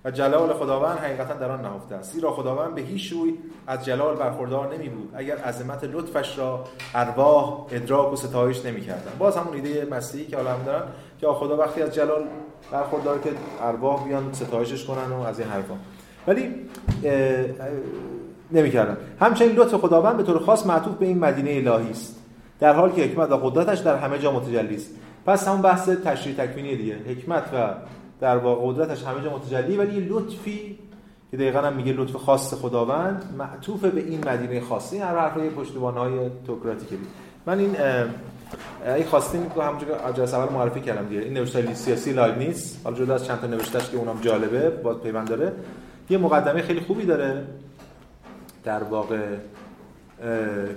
و جلال خداوند حقیقتا در آن نهفته است. زیرا خداوند به هیچ روی از جلال برخوردار نمی بود اگر عظمت لطفش را ارواح ادراک و ستایش نمی کردن باز همون ایده مسیحی که حالا هم دارن که خدا وقتی از جلال برخوردار که ارواح بیان ستایشش کنن و از این حرفا. ولی نمی‌کردن. همچنین لطف خداوند به طور خاص معطوف به این مدینه الهی است. در حالی که حکمت و قدرتش در همه جا متجلی است. پس همون بحث تشریح تکوینی دیگه. حکمت و در واقع قدرتش همه جا متجلی ولی یه لطفی که دقیقا هم میگه لطف خاص خداوند معطوف به این مدینه خاصی هر حرفای پشتیبان‌های توکراتیکی من این ای خواستین که همونجا که جلسه اول معرفی کردم دیگه. این نوشته سیاسی نیست. حالا جدا از چند تا نوشتهش که اونم جالبه باز پیوند داره. یه مقدمه خیلی خوبی داره. در واقع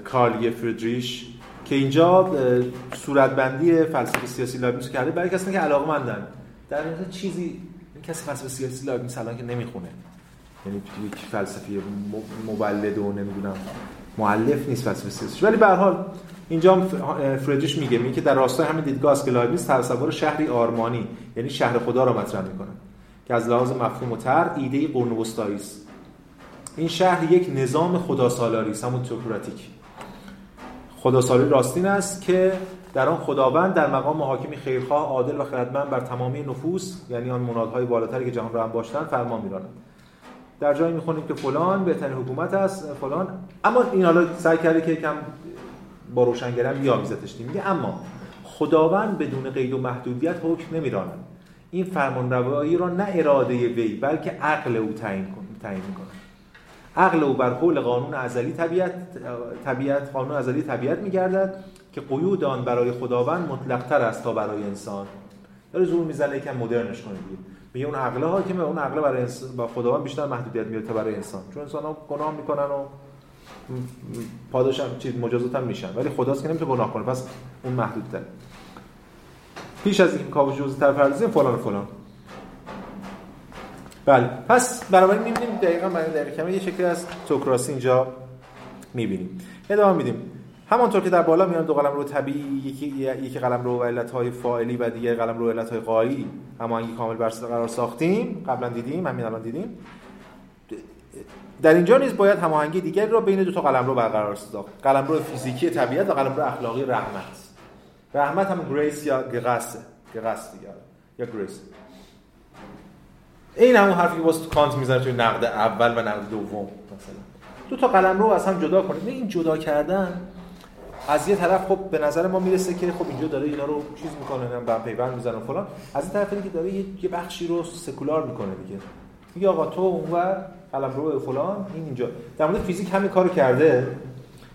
کارل فردریش که اینجا صورتبندی فلسفه سیاسی لایبنیتس کرده. برای کسانی که علاقمندن. در واقع چیزی این کسی فلسفه سیاسی لایبنیتس الان که نمی‌خونه. یعنی یک فلسفی مولد و نمی‌دونم مؤلف نیست فلسفه سیاسی. ولی به هر حال اینجا فردریش میگه میگه که در راستای همین دیدگاه است که لایبنیتس تصور شهری آرمانی یعنی شهر خدا را مطرح می‌کنه که از لحاظ مفهوم و تر ایده وسطایی است. این شهر یک نظام خداسالاری است همون توکراتیک خداسالاری راستین است که در آن خداوند در مقام حاکمی خیرخواه عادل و خردمند بر تمامی نفوس یعنی آن منادهای بالاتری که جهان را هم باشند فرمان میراند در جایی می‌خونیم که فلان بهترین حکومت است فلان. اما این حالا سعی کرده که یکم با روشنگرم بیامیزتش میگه اما خداوند بدون قید و محدودیت حکم نمیراند این فرمان روایی را نه اراده وی بلکه عقل او تعیین می‌کنه عقل او بر قول قانون ازلی طبیعت طبیعت قانون ازلی طبیعت میگردد که قیود آن برای خداوند مطلقتر است تا برای انسان. داره زور می‌زنه یکم مدرنش کنه دیگه. میگه اون عقله حاکمه اون عقله برای با خداوند بیشتر محدودیت میاره تا برای انسان. چون انسان ها گناه می‌کنن و پاداش هم چیز مجازات هم میشن. ولی خداست که نمی‌تونه گناه کنه. پس اون محدود تر پیش از این کاو جزئی تر پردازیم فلان فلان. بله. پس بنابراین می‌بینیم دقیقا دقیقا کمی یه شکلی از توکراسی اینجا می‌بینیم. ادامه میدیم. همانطور که در بالا میان دو قلم رو طبیعی یکی یکی قلم رو علت های فاعلی و دیگه قلم رو علت های قایی هماهنگی کامل بر قرار ساختیم قبلا دیدیم همین الان دیدیم. در اینجا نیز باید هماهنگی دیگری را بین دو تا قلم رو برقرار ساخت قلم رو فیزیکی طبیعت و قلم رو اخلاقی رحمت. رحمت هم grace یا grâce ه grâce دیگه یا grace. این همون حرفی که کانت می‌زنه توی نقد اول و نقد دوم مثلا. دو تا قلم رو از هم جدا کنید این جدا کردن از یه طرف خب به نظر ما می‌رسه که خب اینجا داره اینا رو چیز می‌کنه هم بم پیوند می‌زنه فلان. از این طرف که داره یه بخشی رو سکولار می‌کنه دیگه. میگه آقا تو اونور قلم رو فلان این اینجا. در مورد فیزیک همین کارو کرده.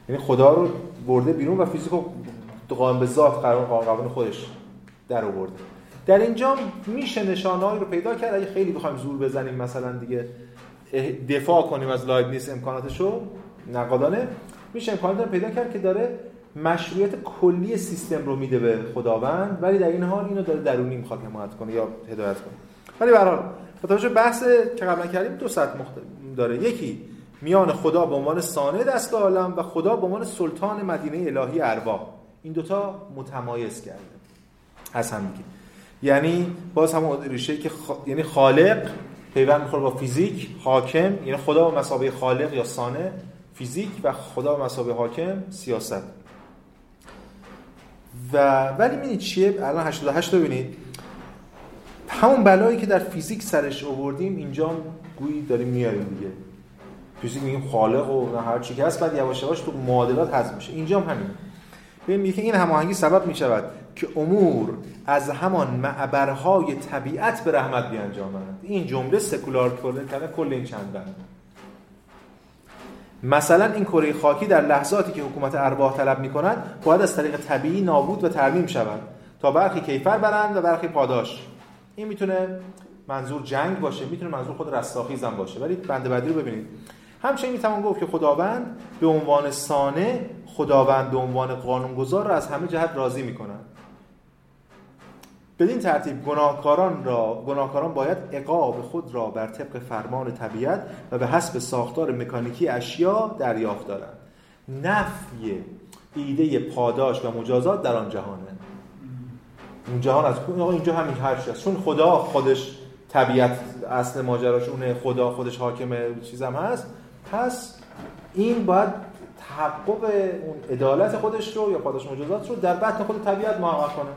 یعنی خدا رو برده بیرون و فیزیک رو قائم به ذات قرار قانون خودش در آورده. در اینجا میشه نشانهایی رو پیدا کرد. اگه خیلی بخوایم زور بزنیم مثلا دیگه دفاع کنیم از لایبنیس امکاناتشو نقادانه. میشه امکانات رو پیدا کرد که داره مشروعیت کلی سیستم رو میده به خداوند ولی در این حال اینو داره درونی می‌خواد حمایت کنه یا هدایت کنه. ولی به با بحث که قبلا کردیم دو سطح داره. یکی میان خدا به عنوان سانه دست عالم و خدا به عنوان سلطان مدینه الهی ارواح این دوتا متمایز کرده از هم دیگه. یعنی باز همون ریشه که یعنی خالق پیوند می‌خوره با فیزیک حاکم یعنی خدا به مسابقه خالق یا سانه فیزیک و خدا به مسابقه حاکم سیاست. و ولی ببینید چیه؟ الان 88 رو ببینید. همون بلایی که در فیزیک سرش آوردیم اینجا گویی داریم میاریم دیگه. فیزیک میگیم خالق و هر چی که هست بعد یواش یواش تو معادلات حذف میشه. اینجا هم همین. ببین که این هماهنگی سبب می شود که امور از همان معبرهای طبیعت به رحمت بیانجامند. این جمله سکولار کردن کل این چند بند. مثلا این کره خاکی در لحظاتی که حکومت ارواح طلب می کند باید از طریق طبیعی نابود و ترمیم شود تا برخی کیفر برند و برخی پاداش. این می‌تونه منظور جنگ باشه می‌تونه منظور خود رستاخیز هم باشه. ولی بند بعدی رو ببینید. همچنین می‌توان گفت که خداوند به عنوان سانه خداوند به عنوان قانونگذار را از همه جهت راضی می‌کنند بدین ترتیب گناهکاران را گناهکاران باید عقاب خود را بر طبق فرمان طبیعت و به حسب ساختار مکانیکی اشیا دریافت دارند. نفی ایده پاداش و مجازات در آن جهانه. اون جهان از اینجا همین هرچی است چون خدا خودش طبیعت اصل ماجراش اونه خدا خودش حاکم چیزم هست. پس این باید تحقق اون عدالت خودش رو یا پاداش مجازات رو در بطن خود طبیعت محقق کنه.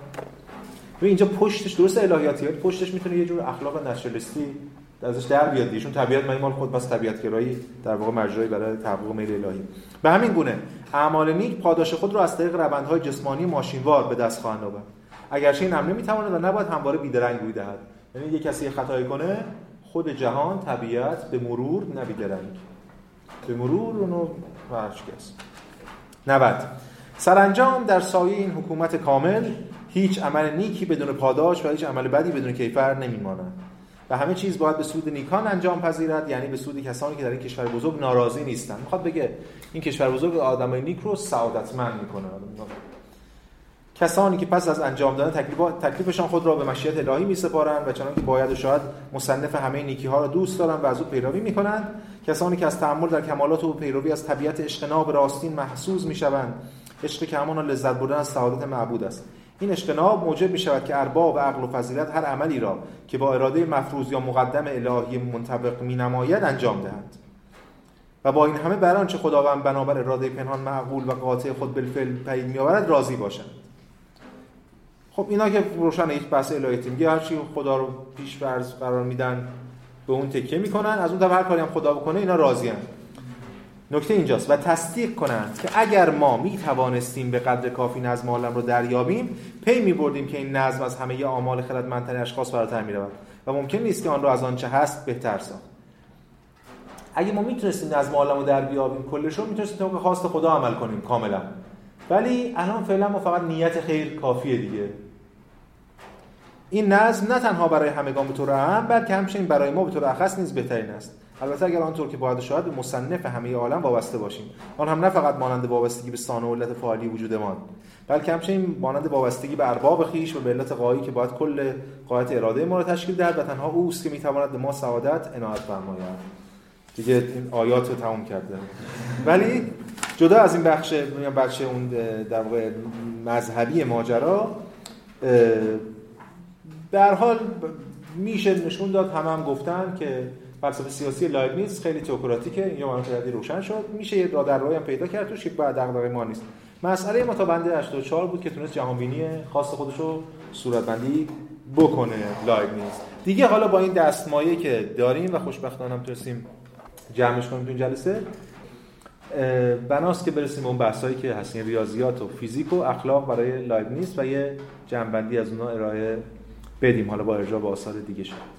و اینجا پشتش درست الهیاتی پشتش می‌تونه یه جور اخلاق نچرالیستی ازش در بیاد چون طبیعت من مال خود بس طبیعت گرایی در واقع مجرایی برای تحقق میل الهی. به همین گونه اعمال نیک پاداش خود رو از طریق روندهای جسمانی ماشینوار به دست خواهند آورد. اگرچه این هم نمی‌تواند و نباید همواره بیدرنگ روی دهد یعنی یه کسی خطایی کنه خود جهان طبیعت به مرور نه بیدرنگ به مرور اونو ورشکست 90 سرانجام در سایه این حکومت کامل هیچ عمل نیکی بدون پاداش و هیچ عمل بدی بدون کیفر نمیماند. و همه چیز باید به سود نیکان انجام پذیرد یعنی به سود کسانی که در این کشور بزرگ ناراضی نیستند. می‌خواد بگه این کشور بزرگ آدمای نیک رو سعادتمند می‌کنه. کسانی که پس از انجام دادن تکلیف تکلیفشان خود را به مشیت الهی میسپارند و چنانکه باید و شاید مصنف همه نیکی ها را دوست دارند و از او پیروی می‌کنند کسانی که از تحمل در کمالات و پیروی از طبیعت اجتناب راستین محسوس می‌شوند. عشق که همان لذت بردن از سعادت معبود است. این اجتناب موجب می شود که ارباب عقل و فضیلت هر عملی را که با اراده مفروض یا مقدم الهی منطبق می نماید انجام دهند. و با این همه بر آنچه خداوند بنابر اراده پنهان معقول و قاطع خود بالفعل پدید میآورد راضی باشند. خب اینا که روشن یک بحث الهیتی میگه هر خدا رو پیش فرض قرار میدن به اون تکیه می‌کنن. از اون طرف هر کاری هم خدا بکنه اینا راضی نکته اینجاست. و تصدیق کنند که اگر ما می توانستیم به قدر کافی نظم عالم رو دریابیم پی می بردیم که این نظم از همه اعمال خردمندترین اشخاص فراتر می رود و ممکن نیست که آن را از آنچه هست بهتر ساخت. اگه ما می‌تونستیم نظم عالم رو در بیابیم کلش رو می‌تونستیم به خواست خدا عمل کنیم کاملا. ولی الان فعلا ما فقط نیت خیر کافیه دیگه. این نظم نه تنها برای همگان به طور عام بلکه همچنین برای ما به طور اخص نیز بهترین است. البته اگر آنطور که باید شاید به مصنف همه عالم وابسته باشیم. آن هم نه فقط مانند وابستگی به سان و علت فعالی وجودمان بلکه همچنین مانند وابستگی به ارباب خیش و به علت قایی که باید کل قایت اراده ما را تشکیل دهد و تنها اوست که می‌تواند به ما سعادت عنایت فرماید. دیگه این آیات رو تموم کرده ولی جدا از این بخش بخش اون در واقع مذهبی ماجرا به حال میشه نشون داد همه هم گفتن که فلسفه سیاسی لایبنیتس خیلی تئوکراتیکه اینجا معنی خیلی روشن شد. میشه یه راه در هم پیدا کرد توش که بعد دغدغه ما نیست. مسئله ما تا بند 84 بود که تونست جهانبینی خاص خودش رو صورتبندی بکنه لایبنیتس. دیگه حالا با این دستمایه که داریم و خوشبختانه هم تونستیم جمعش کنیم تو این جلسه بناست که برسیم اون بحثایی که هست بین ریاضیات و فیزیک و اخلاق برای لایبنیتس و یه جمع‌بندی از اونها ارائه بدیم حالا با ارجاع به آثار دیگه شد.